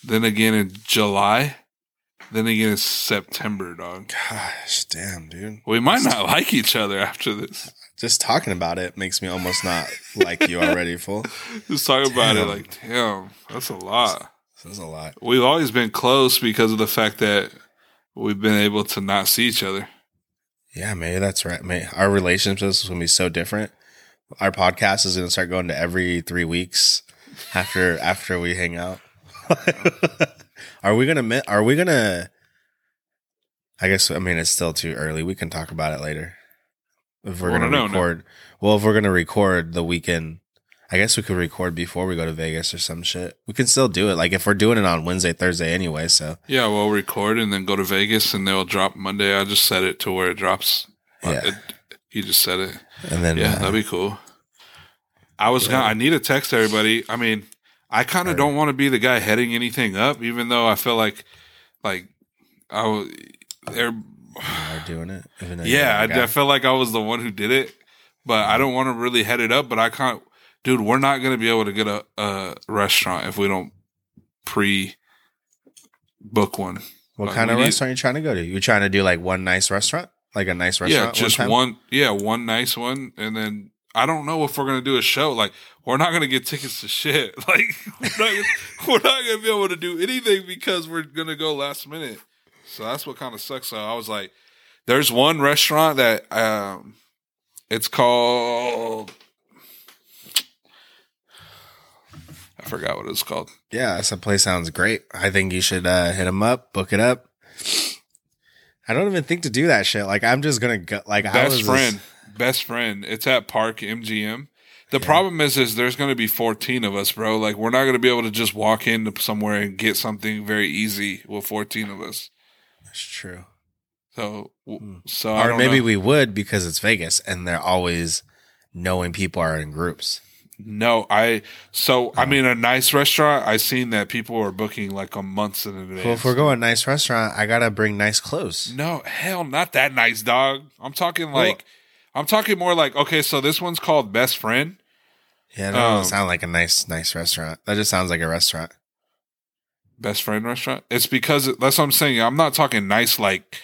then again in July, then again in September, dog. Gosh, damn, dude. We might not like each other after this. Just talking about it makes me almost not like you already. Full. Just talking about it like, damn, that's a lot. That's a lot. We've always been close because of the fact that we've been able to not see each other. Yeah, maybe that's right. May our relationship is going to be so different. Our podcast is going to start going to every three weeks after after we hang out. are we gonna? Are we gonna? I guess. I mean, it's still too early. We can talk about it later. If we're Well, gonna no, no. record, well, if we're gonna record the weekend, I guess we could record before we go to Vegas or some shit. We can still do it. Like if we're doing it on Wednesday, Thursday anyway. So Yeah, we'll record and then go to Vegas and they'll drop Monday. I just set it to where it drops. Uh, Yeah. it, you just said it. and then Yeah, uh, that'd be cool. I was gonna. I need to text everybody. I mean, I kind of don't want to be the guy heading anything up, even though I feel like, like, I was. They're, doing it. even though you're yeah, I. I felt like I was the one who did it, but I don't want to really head it up. But I can't, dude. We're not gonna be able to get a, a restaurant if we don't pre book one. What Like, kind of restaurant are you trying to go to? You trying to do like one nice restaurant, like a nice restaurant? yeah, just time? one. Yeah, one nice one, and then I don't know if we're gonna do a show. Like we're not gonna get tickets to shit. Like we're not, we're not gonna be able to do anything because we're gonna go last minute. So that's what kind of sucks. So I was like, there's one restaurant that um, it's called. Forgot what it's called. Yeah, that place sounds great. I think you should uh, hit them up, book it up. I don't even think to do that shit. Like I'm just gonna go. Like best friend best friend it's at park mgm the problem is is there's going to be 14 of us bro like we're not going to be able to just walk into somewhere and get something very easy with 14 of us That's true. so Hmm. so Or maybe know. we would because it's Vegas and they're always knowing people are in groups. No i so i mean a nice restaurant i seen that people are booking like a months in advance Well, if we're going nice restaurant, I gotta bring nice clothes. no hell not that nice dog i'm talking like i'm talking more like okay so this one's called best friend Yeah, that doesn't Um, sound like a nice, nice restaurant. That just sounds like a restaurant. best friend restaurant. It's because that's what I'm saying. I'm not talking nice like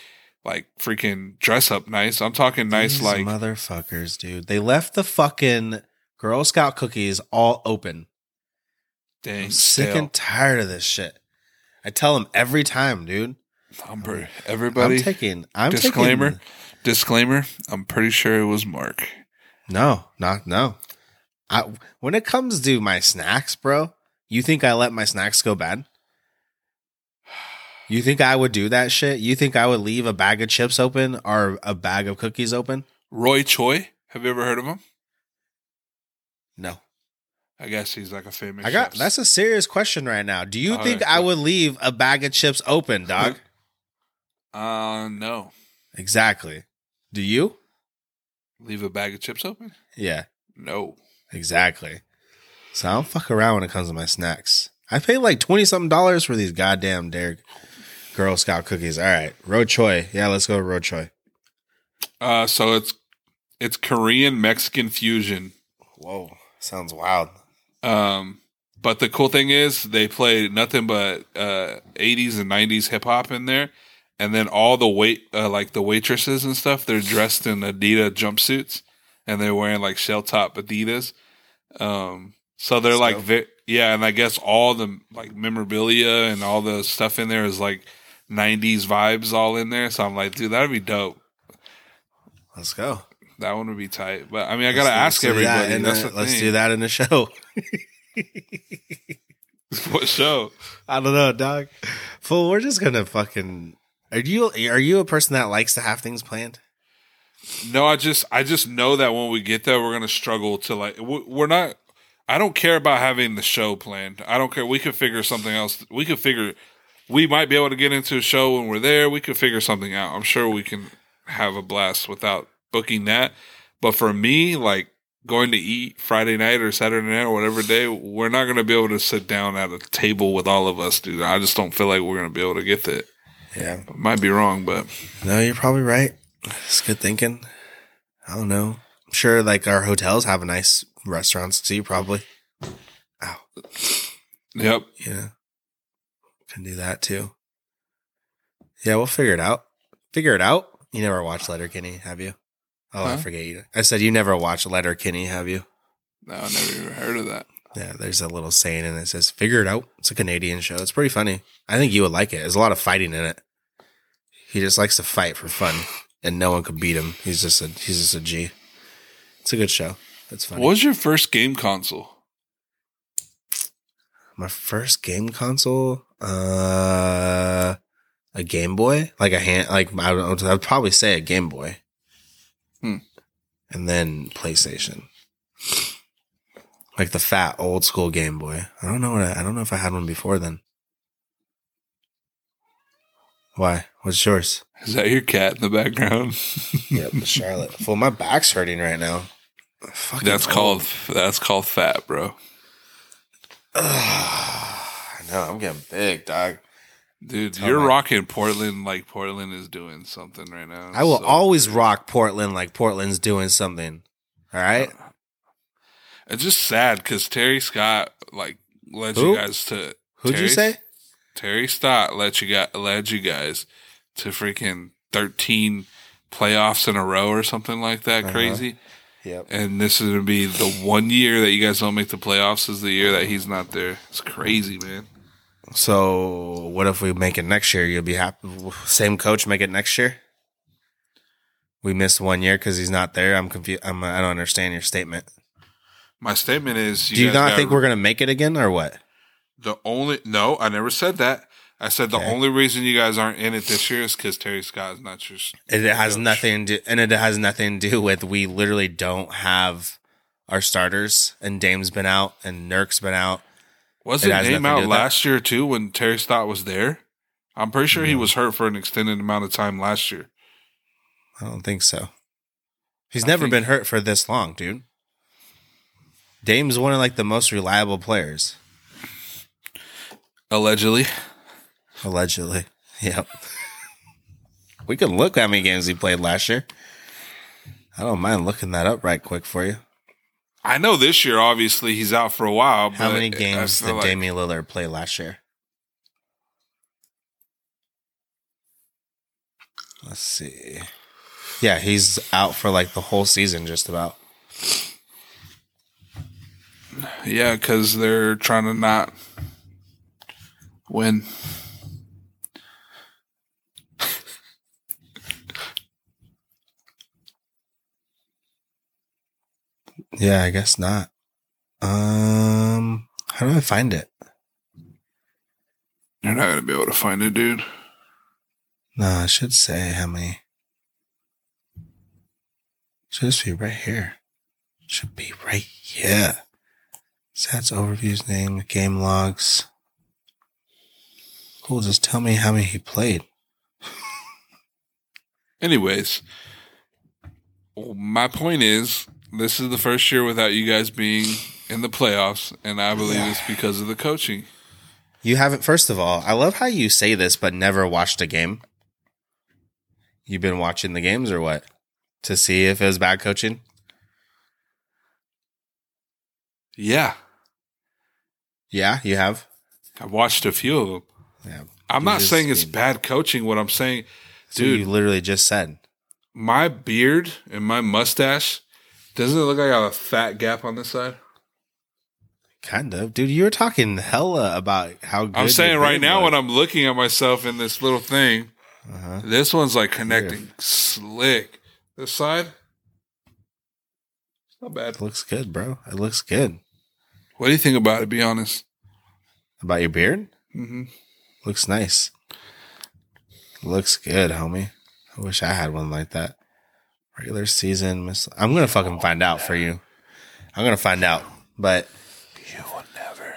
like freaking dress up nice. I'm talking nice These like motherfuckers, dude. They left the fucking Girl Scout cookies all open. dang I'm sick stale. and tired of this shit. I tell them every time, dude. Number everybody I'm taking. I'm disclaimer. Taking, Disclaimer: I'm pretty sure it was Mark. No, not no. I when it comes to my snacks, bro, you think I let my snacks go bad? You think I would do that shit? You think I would leave a bag of chips open or a bag of cookies open? Roy Choi. Have you ever heard of him? I guess he's like a famous. I got that's a serious question right now. Do you Oh, think I would leave a bag of chips open, dog? Uh, no. exactly. Do you? Leave a bag of chips open? Yeah, No. exactly. So I don't fuck around when it comes to my snacks. I paid like twenty something dollars for these goddamn Dare Girl Scout cookies. All right, Roy Choi. Yeah, let's go Roy Choi. Uh, so it's it's Korean Mexican fusion. Whoa, sounds wild. Um, but the cool thing is they play nothing but uh 80s and 90s hip hop in there, and then all the wait uh, like the waitresses and stuff they're dressed in Adidas jumpsuits, and they're wearing like shell top Adidas. Um, so they're like Dope. vi- yeah, and I guess all the like memorabilia and all the stuff in there is like 90s vibes all in there. So I'm like, dude, that'd be dope. Let's go. That one would be tight. But I mean, I gotta ask Let's do that everybody. in That's the- the let's thing. do that in the show. What show? I don't know, dog. Fool, we're just gonna fucking. Are you are you a person that likes to have things planned? No, I just I just know that when we get there, we're gonna struggle to like we're not. I don't care about having the show planned. I don't care. We could figure something else. We could figure. We might be able to get into a show when we're there. We could figure something out. I'm sure we can have a blast without booking that. But for me, like going to eat Friday night or Saturday night or whatever day, we're not gonna be able to sit down at a table with all of us, dude. I just don't feel like we're gonna be able to get that. Yeah. Might be wrong, but No, you're probably right. It's good thinking. I don't know. I'm sure like our hotels have a nice restaurants too, probably. Ow. yep. Yeah. Can do that too. Yeah, we'll figure it out. Figure it out. You never watched Letterkenny, have you? Oh, I forget you. I said you never watched Letter Kenny, have you? No, I never even heard of that. Yeah, there's a little saying and it says, figure it out. It's a Canadian show. It's pretty funny. I think you would like it. There's a lot of fighting in it. He just likes to fight for fun and no one could beat him. He's just a he's just a G. It's a good show. It's funny. What was your first game console? My first game console, uh a Game Boy? Like a hand like I don't I'd probably say a Game Boy. And then PlayStation. Like the fat old school Game Boy. I don't know what I, I don't know if I had one before then. Why? What's yours? Is that your cat in the background? Yep, Charlotte. Well, my back's hurting right now. Fucking that's old. called that's called fat, bro. I know, I'm getting big, dog. Dude, you're rocking Portland like Portland is doing something right now. I will So- always rock Portland like Portland's doing something. All right? It's just sad because Terry Scott like led Who? you guys to. Who'd you say? Terry Stott let you got led you guys to freaking thirteen playoffs in a row or something like that. Uh-huh. Crazy. Yep. And this is gonna be the one year that you guys don't make the playoffs. Is the year that he's not there. It's crazy, man. So, what if we make it next year? You'll be happy. Same coach make it next year. We missed one year because he's not there. I'm confused. I'm, I don't understand your statement. My statement is: Do you not think we're gonna make it again, or what? The only no, I never said that. I said the Okay. only reason you guys aren't in it this year is because Terry Scott is not your. It has coach. nothing to, and it has nothing to do with we literally don't have our starters, and Dame's been out, and Nurk's been out. Was It name out do with that. last year too when Terry Stott was there? I'm pretty sure he was hurt for an extended amount of time last year. I don't think so. He's I never think- been hurt for this long, dude. Dame's one of like the most reliable players, Allegedly, allegedly. Yep. we can look how many games he played last year. I don't mind looking that up right quick for you. I know this year. Obviously, he's out for a while. How many games did like- Damian Lillard play last year? Let's see. Yeah, he's out for like the whole season, just about. Yeah, because they're trying to not win. Yeah, I guess not. Um, how do I find it? You're not gonna be able to find it, dude. No, I should say how many. Should just be right here. Should be right here. Stats, overviews, name, game logs. Cool, just tell me how many he played. Anyways, my point is, this is the first year without you guys being in the playoffs, and I believe it's because of the coaching. You haven't, first of all, I love how you say this, but never watched a game. You've been watching the games or what? To see if it was bad coaching? Yeah, Yeah, you have. I watched a few of them. Yeah. I'm not saying it's bad coaching. What I'm saying, Dude, you literally just said. my beard and my mustache doesn't it look like I have a fat gap on this side? Kind of. Dude, you were talking hella about how good I'm saying right now was. when I'm looking at myself in this little thing, Uh-huh. this one's like connecting slick. This side, it's not bad. It looks good, bro. It looks good. What do you think about it? Be honest. About your beard? hmm Looks nice. Looks good, homie. I wish I had one like that. Regular season, miss. I'm gonna fucking find out for you. I'm gonna find out, but You will never.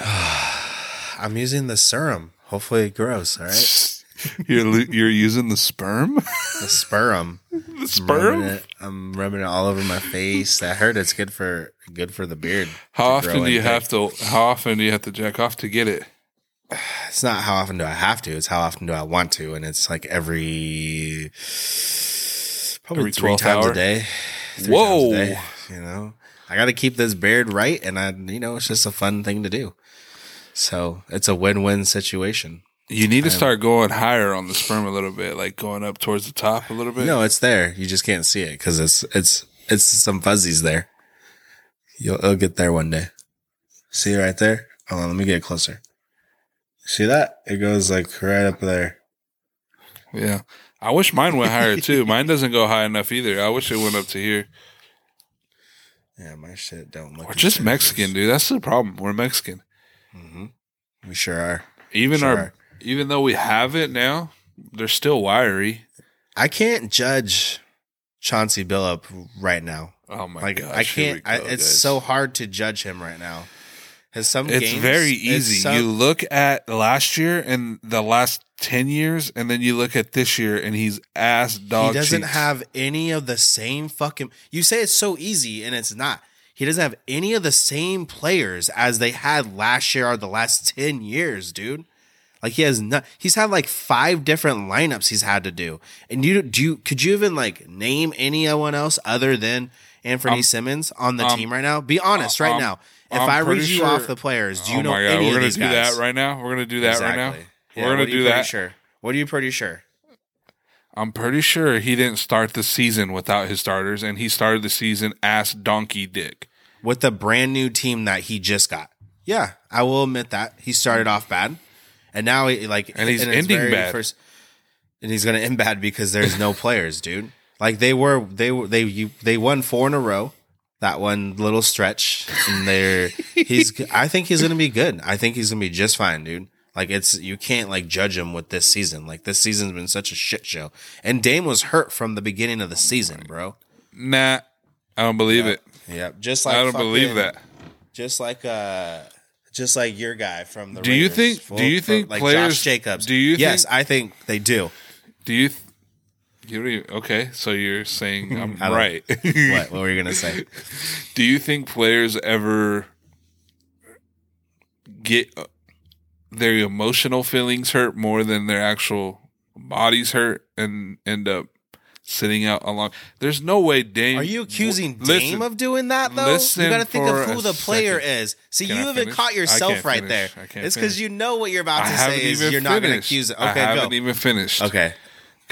I'm using the serum. Hopefully it grows. All right, You're you're using the sperm. the sperm. the I'm rubbing it. I'm rubbing it all over my face. I heard it's good for good for the beard. How often do you have to? How often do you have to jack off to get it? It's not how often do I have to. It's how often do I want to, and it's like every probably Every three times hour? a day. Whoa. times a day, you know, I got to keep this beard right, and I, you know, it's just a fun thing to do. So it's a win-win situation. You need to start going higher on the sperm a little bit, like going up towards the top a little bit. No, it's there. You just can't see it because it's it's it's some fuzzies there. You'll it'll get there one day. See right there? Hold on, let me get closer. See that? It goes like right up there. Yeah. I wish mine went higher too. Mine doesn't go high enough either. I wish it went up to here. Yeah, my shit don't look. We're just Mexican, dude. That's the problem. We're Mexican. hmm We sure are. Even Sure. our even though we have it now, they're still wiry. I can't judge Chauncey Billup right now. Oh my Like gosh. I can't. we I, it's guys. so hard to judge him right now. Has some It's games, very easy. some- you look at last year and the last ten years, and then you look at this year, and he's ass dog. he doesn't cheeks. have any of the same fucking. You say it's so easy, and it's not. He doesn't have any of the same players as they had last year or the last ten years, dude. Like he has not. He's had like five different lineups he's had to do, and you do you could you even like name anyone else other than Anthony Um, Simmons on the um, team right now? Be honest right um, now. If I'm i read you sure- off the players, do you oh know my god, any we're of gonna these do guys? that right now. We're gonna do that right now. Exactly. We're gonna what are you do that. Sure. What are you pretty sure? I'm pretty sure he didn't start the season without his starters, and he started the season ass donkey dick. with the brand new team that he just got. Yeah, I will admit that he started off bad, and now he like And he's his ending bad. First, and he's going to end bad because there's no players, dude. Like they were, they were, they you, they won four in a row. That one little stretch, and they're he's. I think he's going to be good. I think he's going to be just fine, dude. Like it's you can't like judge him with this season. Like this season's been such a shit show, and Dame was hurt from the beginning of the season, bro. Nah, I don't believe it. Yeah, just like I don't fucking- believe that. just like uh just like your guy from the Do you think- Full- do you think like players- Josh Jacobs do you yes think- I think they do Do you? You even, okay, so you're saying I'm right. what what were you gonna say Do you think players ever get uh, their emotional feelings hurt more than their actual bodies hurt and end up sitting out along? There's no way Dame. are you accusing Listen, Dame of doing that though you gotta think of who the player second. is see Can you I haven't finish? caught yourself right finish. there I it's because you know what you're about to haven't say is you're not gonna accuse it Okay, I haven't go even finished. okay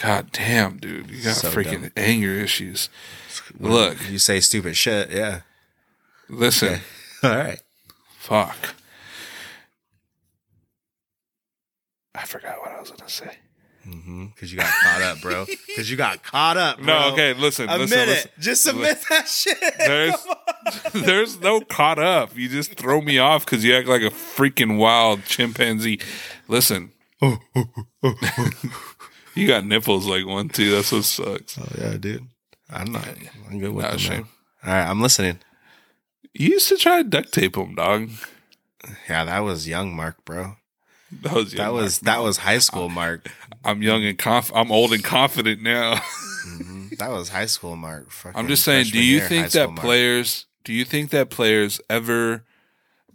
God damn, dude, you got So freaking dumb. anger issues. Look, you say stupid shit yeah listen, all right fuck. I forgot what I was gonna say. Mm-hmm. because you got caught up bro because you got caught up No, okay, listen, admit listen, it listen. just admit that shit There's There's no caught up. You just throw me off because you act like a freaking wild chimpanzee. Listen, you got nipples like one too. That's what sucks. Oh yeah, dude. I'm not. I'm good with Not them. All right, I'm listening. You used to try to duct tape them, dog. Yeah, that was young Mark, bro. That was That was Mark. that was high school Mark. I'm young and conf. I'm old and confident now. Mm-hmm. That was high school Mark. I'm just saying. Do you year, think that Mark. players? Do you think that players ever,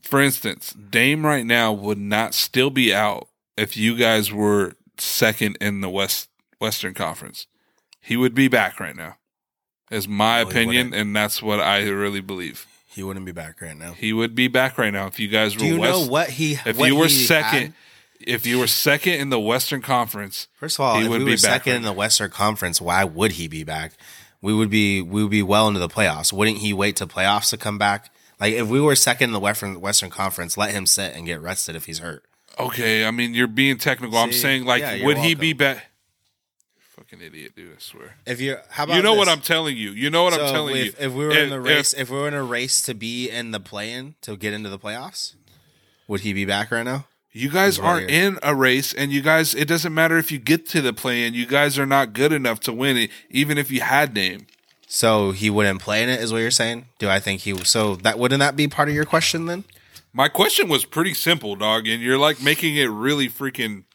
for instance, Dame right now would not still be out if you guys were second in the West Western Conference? He would be back right now, is my oh, No, opinion, and that's what I really believe. he wouldn't be back right now? He would be back right now if you guys were. Do you West, know what he? If what you were second, had? if you were second in the Western Conference, First of all, he if would we be second right in the Western Conference, why would he be back? We would be we would be well into the playoffs. Wouldn't he wait to playoffs to come back? Like if we were second in the Western Western Conference, let him sit and get rested if he's hurt. Okay, I mean you're being technical. I'm saying like, Yeah, would he be back? Fucking idiot, dude! I swear. If you how about You know what? I'm telling you. You know what I'm telling if, you. If we were in the race, if, we were in a race to be in the play-in to get into the playoffs, would he be back right now? you guys aren't in a race, and you guys, it doesn't matter if you get to the play in. You guys are not good enough to win it, even if you had Dame. So he wouldn't play in it, is what you're saying? Do I think he? So that wouldn't that be part of your question then? My question was pretty simple, dog, and you're like making it really freaking.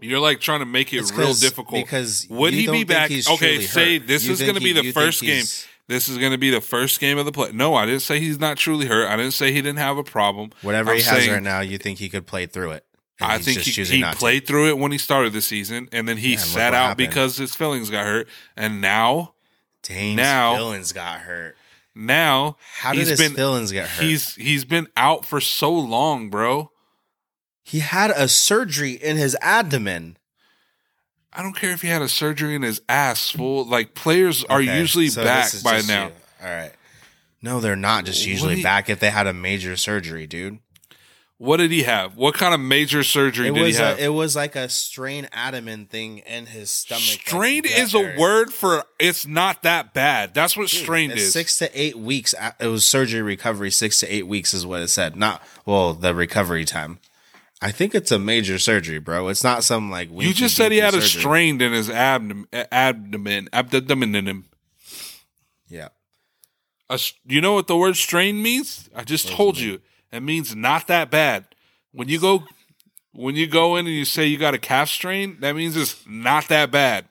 You're like trying to make it It's real difficult. because would he be back? Okay, say hurt. this You is going to be the first game. This is going to be the first game of the play. No, I didn't say he's not truly hurt. I didn't say he didn't have a problem. Whatever I'm he has saying- right now, you think he could play through it? I think he, he not to. played through it when he started the season, and then he Yeah, sat out happened. because his feelings got hurt, and now, Dame's now- feelings got hurt. Now How did he's his been feelings get hurt? he's he's been out for so long, bro. he had a surgery in his abdomen. I don't care if he had a surgery in his ass. Full like players are Okay, usually so back by now. you. All right. No, they're not just usually you- back if they had a major surgery, dude. What did he have? What kind of major surgery It did was he have? it was like a strained abdomen thing in his stomach. strained is a word for it's not that bad. That's what Dude, strained it's is. Six to eight weeks. It was surgery recovery. Six to eight weeks is what it said. Not well, the recovery time. I think it's a major surgery, bro. It's not some like you just said he had a strained in his abdomen, abdomen, abdomen. Yeah, A you know what the word strain means? I just told you. It means not that bad. When you go, when you go in and you say you got a calf strain, that means it's not that bad.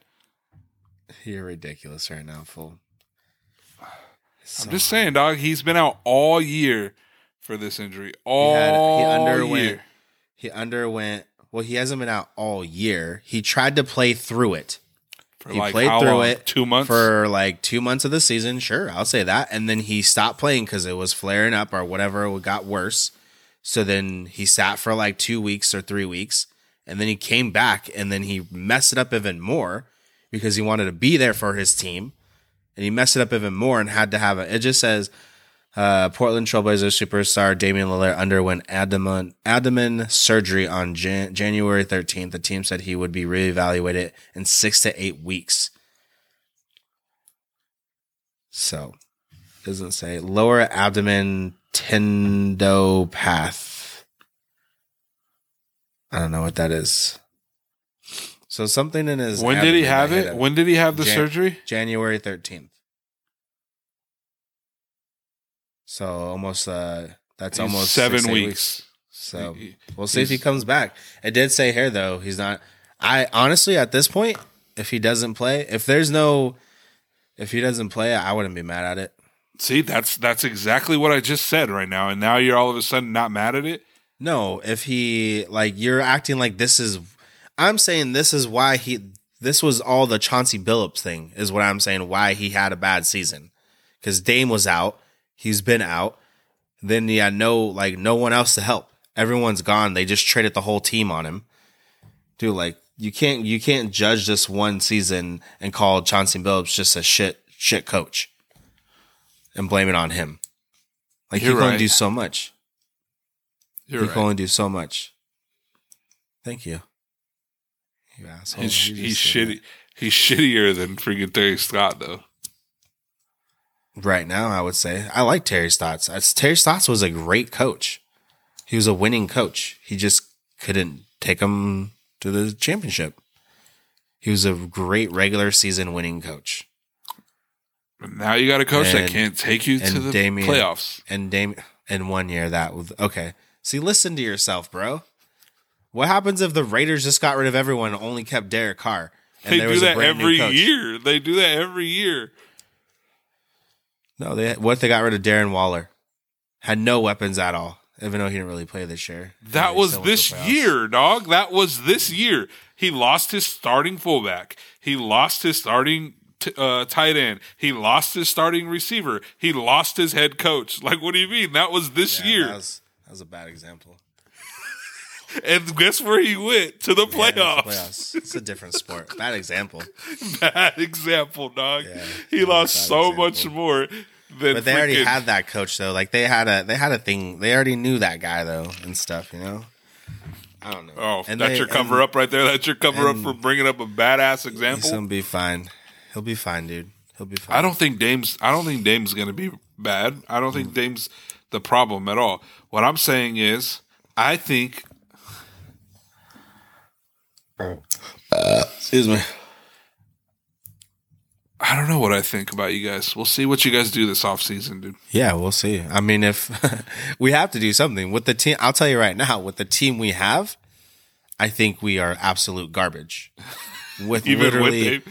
you're ridiculous right now, fool. I'm just saying, dog. He's been out all year for this injury. He, All had, he underwent. year. He underwent. Well, he hasn't been out all year. He tried to play through it. For he like played through long? it Two months. for like two months of the season. Sure, I'll say that. And then he stopped playing because it was flaring up or whatever. It got worse. So then he sat for like two weeks or three weeks, and then he came back, and then he messed it up even more because he wanted to be there for his team, and he messed it up even more and had to have it. It just says. Uh, Portland Trailblazers superstar Damian Lillard underwent abdomen abdomen surgery on Jan- January 13th. The team said he would be reevaluated in six to eight weeks. So, doesn't say lower abdomen tendopathy. I don't know what that is. So something in his. when did he have it? When did he have the Jan- surgery? January 13th. So almost uh that's He's almost seven six, eight weeks. So we'll see if he comes back. It did say here though, he's not I honestly at this point, if he doesn't play, if there's no if he doesn't play, I wouldn't be mad at it. See, that's that's exactly what I just said right now, and now you're all of a sudden not mad at it. No, if he like you're acting like this is I'm saying this is why he this was all the Chauncey Billups thing is what I'm saying why he had a bad season. Cuz Dame was out, he's been out. Then he had no like no one else to help. Everyone's gone. They just traded the whole team on him. Dude, like you can't you can't judge this one season and call Chauncey Billups just a shit shit coach and blame it on him. Like You're he can only do so much. You're he right. can only do so much. Thank you. You asshole. He's, You he's shitty. He's shittier than freaking Terry Scott, though. Right now. I would say I like Terry Stotts. Terry Stotts was a great coach. He was a winning coach. He just couldn't take him to the championship. He was a great regular season winning coach. But now you got a coach that can't take you to and the Damian- playoffs. And Dame in one year that was okay. See, listen to yourself, bro. What happens if the Raiders just got rid of everyone and only kept Derek Carr? And They do that every year. They do that every year. No, they what if they got rid of Darren Waller? Had no weapons at all, even though he didn't really play this year. That was still went to this year, dog. That was this year. He lost his starting fullback. He lost his starting t- uh, tight end. He lost his starting receiver. He lost his head coach. Like, what do you mean? That was this Yeah, year. That was, that was a bad example. And guess where he went? To the playoffs. it's playoffs. It's a different sport. Bad example. Bad example, dog. Yeah, he lost so example. much more than But they already had that coach though. Like they had a they had a thing. They already knew that guy though and stuff. You know. I don't know. Oh, And that's they- your cover and up right there. That's your cover up for bringing up a badass example. gonna be fine. He'll be fine, dude. He'll be fine. I don't think Dame's. I don't think Dame's going to be bad. I don't Mm. think Dame's the problem at all. What I'm saying is, I think Excuse me. I don't know what I think about you guys. We'll see what you guys do this offseason, dude. Yeah, we'll see. I mean, if we have to do something with the team, I'll tell you right now, with the team we have, I think we are absolute garbage. With Even with literally, Dame?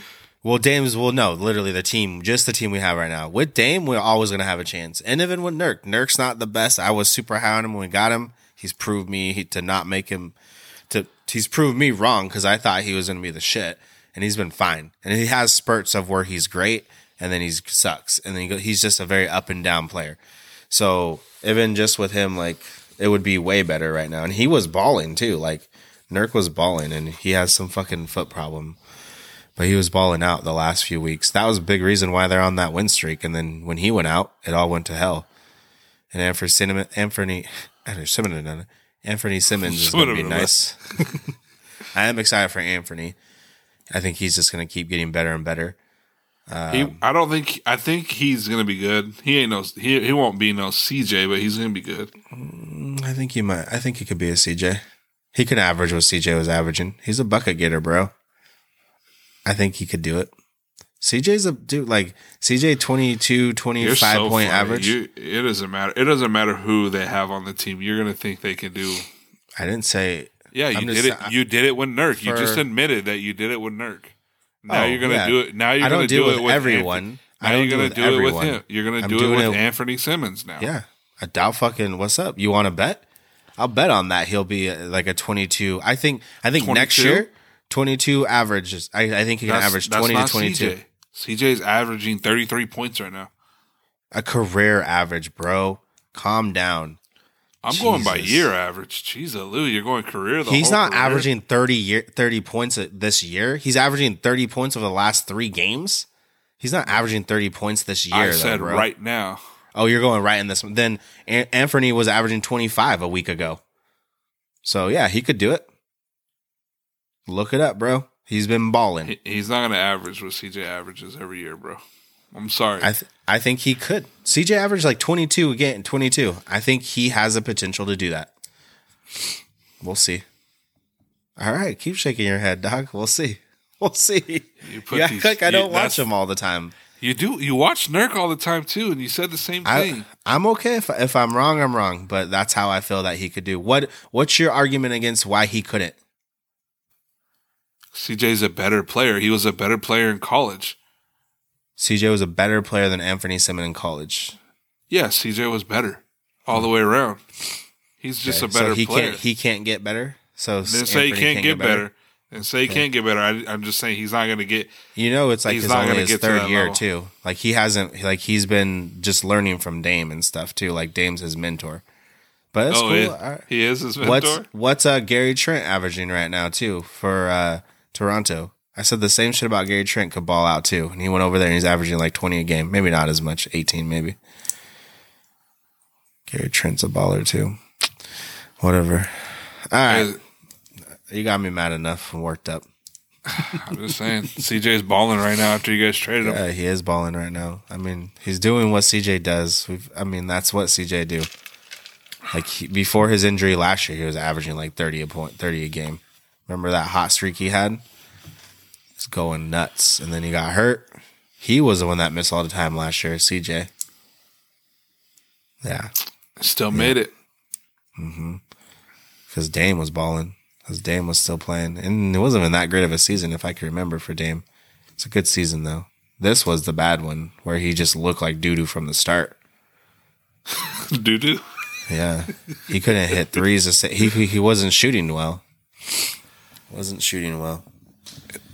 well, Dame's well, no, literally the team, just the team we have right now. With Dame, we're always gonna have a chance, and even with Nurk, Nurk's not the best. I was super high on him when we got him. He's proved me he- to not make him. He's proved me wrong because I thought he was gonna be the shit, and he's been fine. And he has spurts of where he's great, and then he sucks, and then he go, he's just a very up and down player. So even just with him, like it would be way better right now. And he was balling too. Like Nurk was balling, and he has some fucking foot problem, but he was balling out the last few weeks. That was a big reason why they're on that win streak. And then when he went out, it all went to hell. And Anthony Cinnamon, Anthony, Simons, Anthony Simons is going to be nice. I am excited for Anthony. I think he's just going to keep getting better and better. he, Um, I don't think. I think he's going to be good. He ain't no. He he won't be no CJ, but he's going to be good. I think he might. I think he could be a CJ. He could average what CJ was averaging. He's a bucket getter, bro. I think he could do it. CJ's a dude like CJ 22, 25 so point funny. average. You, it doesn't matter. It doesn't matter who they have on the team. You're going to think they can do. I didn't say Yeah, you I'm did just- it. I- You did it with Nurk. you just admitted that you did it with Nurk. Now Oh, you're gonna yeah. do it. Now you're gonna do do it it with everyone. Anthony. Now you're it with do it with him. You're gonna do it with it- Anthony Simons now. Yeah. I doubt fucking what's up? You want to bet? I'll bet on that he'll be uh, like a 22. I think I think next year 22 averages. I, I think he can average 20 to 22. CJ. CJ's averaging 33 points right now. A career average, bro. Calm down. I'm going by year average. Jeez, Lou, you're going career. The He's not career? averaging 30 year 30 points this year. He's averaging 30 points over the last 3 games. He's not averaging 30 points this year I though, said bro. right now. Oh, you're going right in this one. Then An- Anthony was averaging 25 a week ago. So, yeah, he could do it. Look it up, bro. He's been balling. He- He's not going to average what CJ averages every year, bro. I'm sorry. I th- I think he could. CJ averaged like 22 again, 22. I think he has the potential to do that. We'll see. All right, keep shaking your head, dog. We'll see. We'll see. You put Yeah, these- I don't watch him all the time. you do. You watch Nurk all the time too, and you said the same thing. I, I'm okay if if I'm wrong, I'm wrong. But that's how I feel that he could do. What What's your argument against why he couldn't? CJ's a better player. He was a better player in college. CJ was a better player than Anthony Simons in college. Yeah, CJ was better all the way around. He's just Okay, a better so he player. can't he can't get better. So Didn't say he Anthony can't get better. Didn't say he can't get better. I, I'm just saying he's not going to get. You know, it's like He's not only his get to third year level. too. Like he hasn't like he's been just learning from Dame and stuff too. Like Dame's his mentor. But it's oh, cool. right. he is his What's mentor. what's uh Gary Trent averaging right now too for uh Toronto? I said the same shit about Gary Trent could ball out too, and he went over there and he's averaging like twenty a game. Maybe not as much, eighteen maybe. Gary Trent's a baller too. Whatever. All right, you got me mad enough and worked up. I'm just saying, CJ's balling right now after you guys traded him. Yeah, he is balling right now. I mean, he's doing what CJ does. We've, I mean, that's what CJ do. Like he, before his injury last year, he was averaging like thirty a point, thirty a game. Remember that hot streak he had? He's going nuts, and then he got hurt. He was the one that missed all the time last year. CJ. Yeah, Still made it. Mm-hmm. Because Dame was balling. Because Dame was still playing, and it wasn't even that great of a season, if I can remember for Dame. It's a good season though. This was the bad one where he just looked like doo doo from the start. Doo doo. Yeah, he couldn't hit threes. to say- He he he wasn't shooting well. Wasn't shooting well.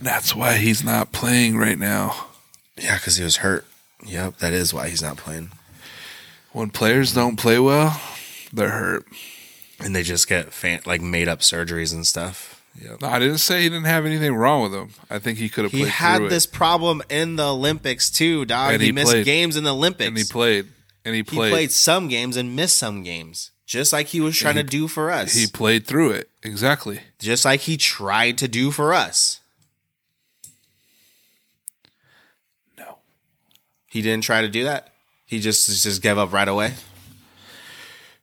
That's why he's not playing right now. Yeah, because he was hurt. Yep, that is why he's not playing. When players don't play well, they're hurt. And they just get fan- like made up surgeries and stuff. Yep. No, I didn't say he didn't have anything wrong with him. I think he could have He had this it. problem in the Olympics too, dog. He, he missed played. games in the Olympics. and he played. And he He played. played some games and missed some games, just like he was trying to do for us. He played through it. Exactly. just like he tried to do for us. No. He didn't try to do that. He just just gave up right away.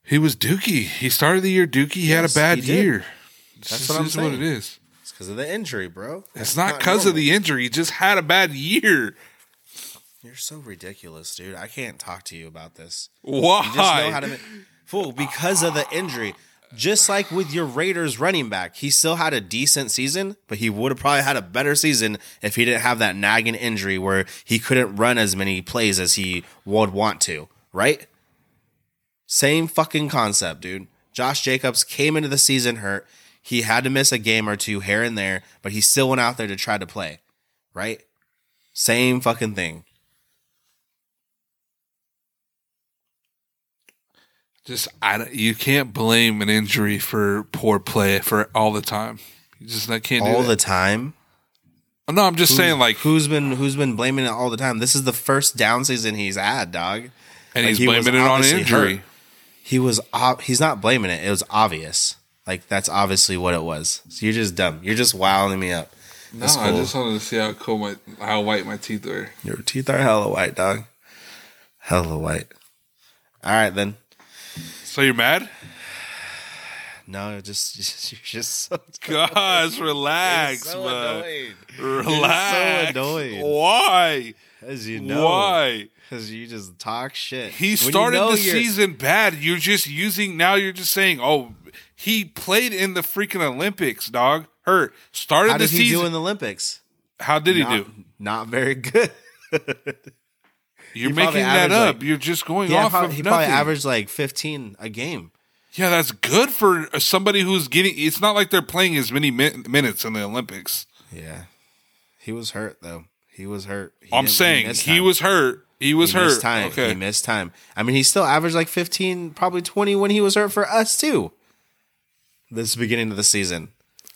He was Dookie. He started the year Dookie. He had a bad year. That's what what it is. It's because of the injury, bro. It's not because of the injury. He just had a bad year. You're so ridiculous, dude. I can't talk to you about this. Why? Fool because of the injury. Just like with your Raiders running back, he still had a decent season, but he would have probably had a better season if he didn't have that nagging injury where he couldn't run as many plays as he would want to, right? Same fucking concept, dude. Josh Jacobs came into the season hurt. He had to miss a game or two here and there, but he still went out there to try to play, right? Same fucking thing. Just I you can't blame an injury for poor play for all the time. You just I can't do All the time. no, I'm just saying like who's been who's been blaming it all the time? This is the first down season he's had, dog. and like, he's he blaming it on injury. hurt. He was ob- he's not blaming it. It was obvious. Like that's obviously what it was. So you're just dumb. You're just wilding me up. No, That's I just wanted to see how cool my how white my teeth are. Your teeth are hella white, dog. Hella white. All right then. So you're mad? No, just, just you're just so, Gosh, relax, so man. Relax. annoying. Why? As you know, Why? Because you just talk shit. He When you started know the you're- season bad. You're just using now. You're just saying, "Oh, he played in the freaking Olympics, dog. Hurt. Started How the did he season. do in the Olympics? How did he not, do? Not very good. You're making that up. like- You're just going Yeah, off probably, of he nothing. probably averaged like 15 a game. Yeah, that's good for uh, somebody who's getting. It's not like they're playing as many min- minutes in the Olympics. Yeah. He was hurt though. He was hurt. He I'm saying missed he was hurt. He was He hurt. missed time. Okay. He missed time. I mean, he still averaged like 15, probably 20 when he was hurt for us too. This beginning of the season.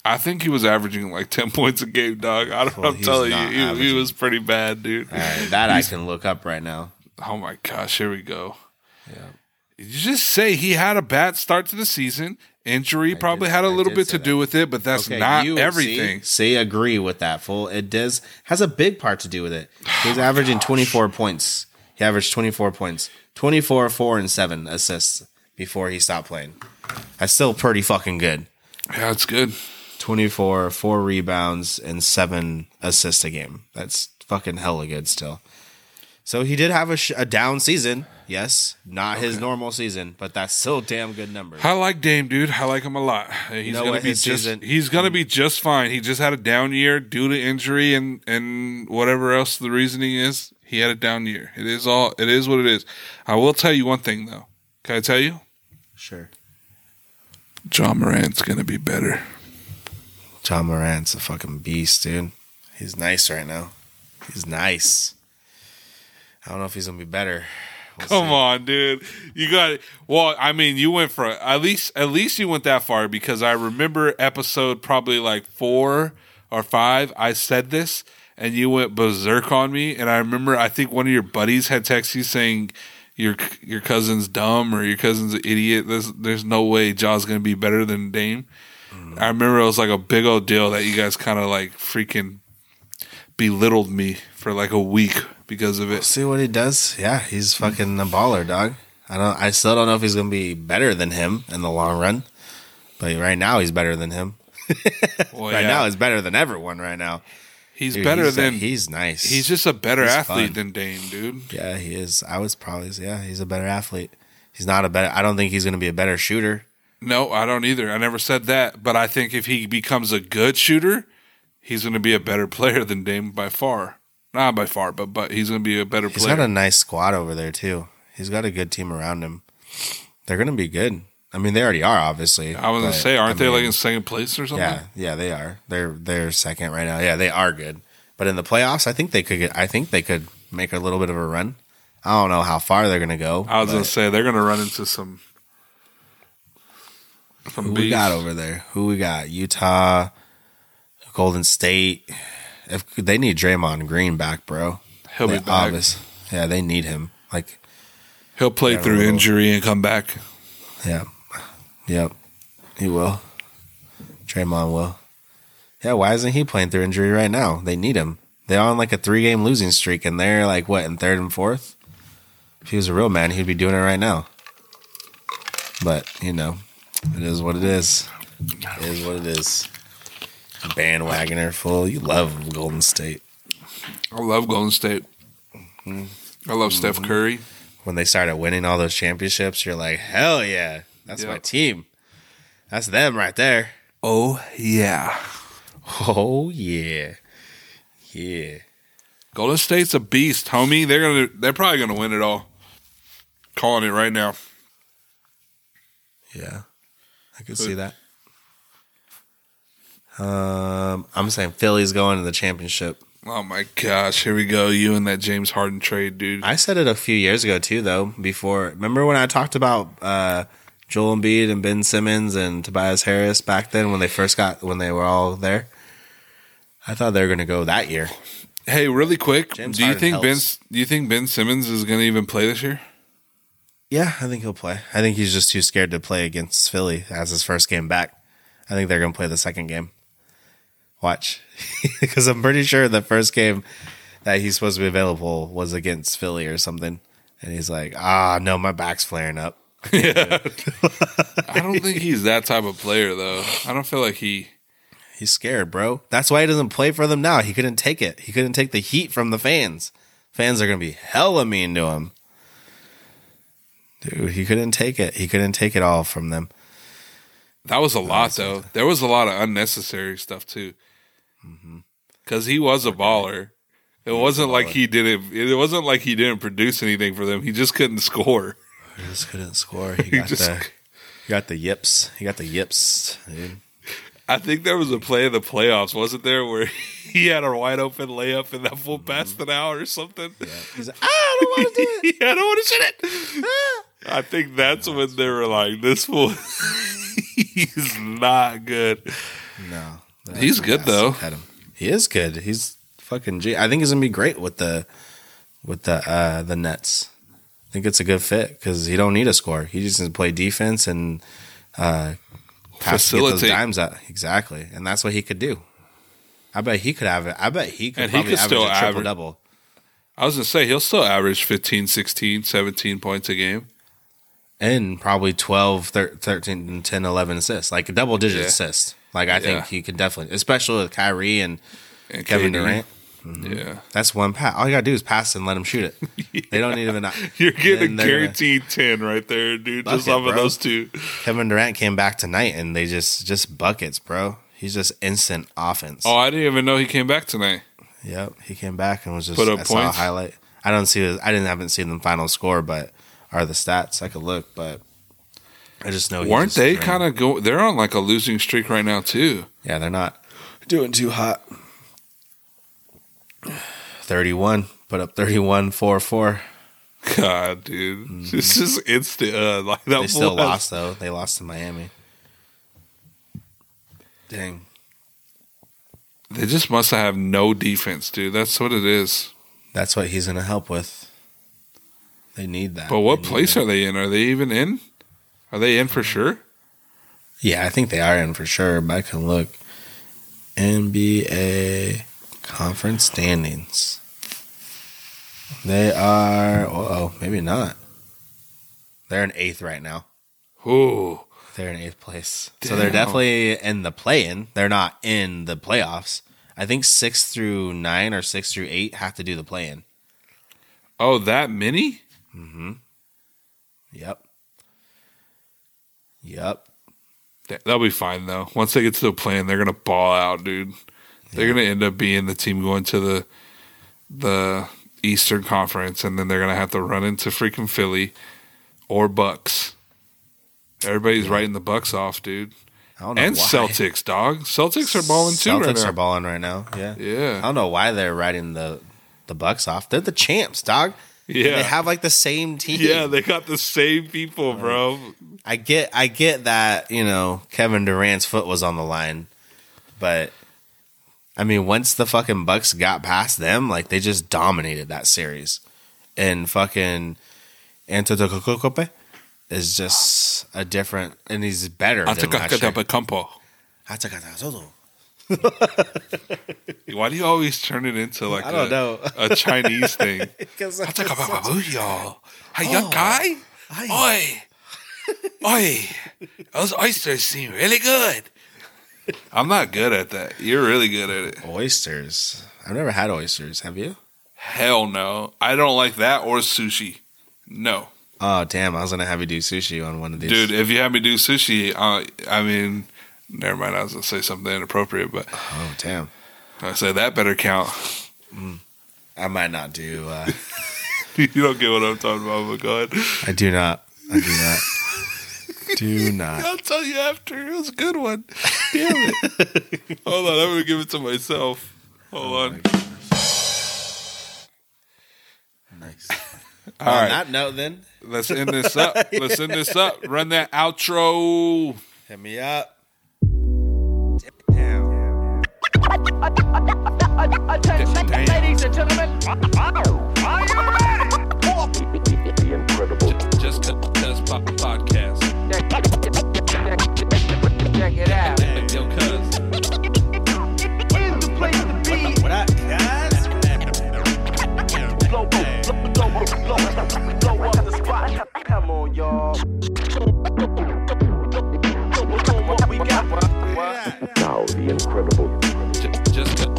I think he was averaging like 10 points a game, dog. I don't, Well, I'm telling you, he, he was pretty bad, dude. All right, that I can look up right now. Oh my gosh, here we go. Yeah. You just say he had a bad start to the season. Injury probably did- had a I little bit say to do with it, but that's Okay, not you- everything. See, see, agree with that, fool. It does has a big part to do with it. He was oh averaging 24 points. He averaged 24 points. 24, 4, and 7 assists before he stopped playing. That's still pretty fucking good. Yeah, it's good. 24, 4 rebounds, and 7 assists a game. That's fucking hella good still. So he did have a, sh- a down season. Yes. Not his normal season, but that's still damn good numbers. I like Dame, dude. I like him a lot. He's know gonna what? be just season- he's gonna be just fine. He just had a down year due to injury and and whatever else the reasoning is. He had a down year. It is all. It is what it is. I will tell you one thing though. Can I tell you? Sure. Ja Morant's gonna be better. Ja Morant's a fucking beast, dude. He's nice right now. He's nice. I don't know if he's gonna be better. We'll Come see. on, dude. You got well. I mean, you went for at least at least you went that far because I remember episode probably like four or five. I said this and you went berserk on me. And I remember I think one of your buddies had texted you saying your your cousin's dumb or your cousin's an idiot. There's there's no way Ja's gonna be better than Dame. I remember it was like a big old deal that you guys kind of like freaking belittled me for like a week because of it. See what he does? Yeah, he's fucking a baller, dog. I don't. I still don't know if he's gonna be better than him in the long run, but right now he's better than him. Well, right yeah. now he's better than everyone. Right now, he's Dude, better he's, than he's nice. He's just a better He's athlete fun. than Dame, dude. yeah, he is. I was probably yeah, he's a better athlete. He's not a better. I don't think he's gonna be a better shooter. No, I don't either. I never said that, but I think if he becomes a good shooter, he's going to be a better player than Dame by far. Not by far, but but he's going to be a better He's player. He's got a nice squad over there too. He's got a good team around him. They're gonna be good. I mean, they already are, obviously. I was going to say, aren't I they like in second place or something? Yeah, yeah, they are. They're they're second right now. Yeah, they are good. But in the playoffs, I think they could get. I think they could make a little bit of a run. I don't know how far they're gonna go. I was going to say they're going to run into some some who we got over there? Who we got? Utah, Golden State. If they need Draymond Green back, bro. He'll be back. obvious- Yeah, they need him. Like, He'll play through injury and come back. yeah, yep, he will. Draymond will. Yeah, why isn't he playing through injury right now? They need him. They're on like a three game losing streak, and they're like what in third and fourth. If he was a real man, he'd be doing it right now. But you know, it is what it is. It is what it is. Bandwagoner full. You love Golden State. I love Golden State. I love Steph mm-hmm. Curry. When they started winning all those championships, you're like, hell yeah, that's my team. That's them right there. Oh yeah. Oh yeah, yeah. Golden State's a beast, homie. They're gonna they're probably gonna win it all. Calling it right now. Yeah, I could see that. Um, I'm saying Philly's going to the championship. Oh my gosh, here we go. You and that James Harden trade, dude. I said it a few years ago too, though. Before, remember when I talked about uh, Joel Embiid and Ben Simmons and Tobias Harris back then when they first got when they were all there? I thought they were going to go that year. Hey, really quick, James do you Harden think Ben do you think Ben Simmons is gonna even play this year? Yeah, I think he'll play. I think he's just too scared to play against Philly as his first game back. I think they're going to play the second game. Watch. Because I'm pretty sure the first game that he's supposed to be available was against Philly or something. And he's like, ah, no, my back's flaring up. Yeah. I don't think he's that type of player though. I don't feel like he He's scared, bro. That's why he doesn't play for them now. He couldn't take it. He couldn't take the heat from the fans. Fans are going to be hella mean to him. Dude, he couldn't take it. He couldn't take it all from them. that was a lot though. There was a lot of unnecessary stuff too. Mm-hmm. Cuz he was a uh, baller. It wasn't like he didn't it wasn't like he didn't produce anything for them. He just couldn't score. He just couldn't score. He He got just- the he got the yips. He got the yips, dude. I think there was a play in the playoffs, wasn't there, where he had a wide open layup and that fool mm-hmm. passed it out or something? He's like, ah, I don't want to do it. yeah, I don't want to shoot it. Ah. I think that's when they were like, "This fool, he's not good." No, He's good, though. Had him. He is good. He's fucking G. I think he's gonna be great with the with the uh the Nets. I think it's a good fit because he don't need a score. He just needs to play defense and uh pass get those dimes out exactly, and that's what he could do. I bet he could have it. I bet he could And he probably could average still a triple average- double. I was gonna say he'll still average 15, 16, 17 points a game. And probably 12, thir- 13, 10, 11 assists, like a double digit Yeah. assist. Like I think he could definitely, especially with Kyrie and And Kevin KD. Durant. Mm-hmm. Yeah, That's one pass. All you gotta do is pass and let him shoot it. They don't need even. you're getting a gonna- guaranteed ten right there, dude. Just Bucket, off of those two. Kevin Durant came back tonight, and they just just buckets, bro. He's just instant offense. Oh, I didn't even know he came back tonight. Yep, he came back and was just Put up I points? highlight. I don't see. His, I didn't haven't seen the final score, but are the stats? I could look, but I just know. he Weren't they kind of go? They're on like a losing streak right now too. Yeah, they're not doing too hot. 31. Put up 31 4 4. God, dude, this is instant. Uh, like that Mm-hmm. They still fool lost, though. They lost to Miami. Dang. They just must have no defense, dude. That's what it is. That's what he's going to help with. They need that. But what place that. are they in? Are they even in? Are they in for sure? Yeah, I think they are in for sure, but I can look. NBA conference standings. They are. Oh, maybe not. They're in eighth right now. Ooh. They're in eighth place, so they're definitely in the play-in. They're not in the playoffs. I think six through nine or six through eight have to do the play-in. Oh, that many? Mm-hmm. Yep. Yep. Th- That'll be fine though. Once they get to the plan, they're gonna ball out, dude. They're gonna end up being the team going to the the Eastern Conference, and then they're gonna have to run into freaking Philly or Bucks. Everybody's writing the Bucks off, dude. I don't know And why. Celtics, dog. Celtics are balling too Celtics right now. are balling right now. Yeah. yeah. I don't know why they're riding the the Bucks off. They're the champs, dog. Yeah, They have like the same team. yeah. They got the same people, bro. I get I get that, you know, Kevin Durant's foot was on the line, but I mean, once the fucking Bucks got past them, like they just dominated that series. And fucking Antetokounmpo is just a different and he's better than last year. Why do you always turn it into like I don't a, know. a Chinese thing? Because Hey, young guy. Oi. Oi. Those oysters seem really good. I'm not good at that. You're really good at it. oysters. I've never had oysters. Have you? Hell no. I don't like that or sushi. No. Oh damn! I was gonna have you do sushi on one of these. Dude, if you have me do sushi, uh, I mean, never mind. I was going to say something inappropriate, but Oh damn! I said that better count. I might not do. Uh, you don't get what I'm talking about, but go ahead. I do not. I do not. do not. I'll tell you after. It was a good one. Damn it. Hold on. I'm going to give it to myself. Hold on. Nice. All on right. that note, then Let's end this up. Let's end this up. Run that outro. hit me up. Attention, Damn. ladies and gentlemen. Are you ready? The incredible Just Cuz podcast. Check it out. Yo, cuz. Where's the place to be? What up, guys? Blow, blow, blow, blow, blow, blow up the spot. Come on, y'all. Now the incredible Just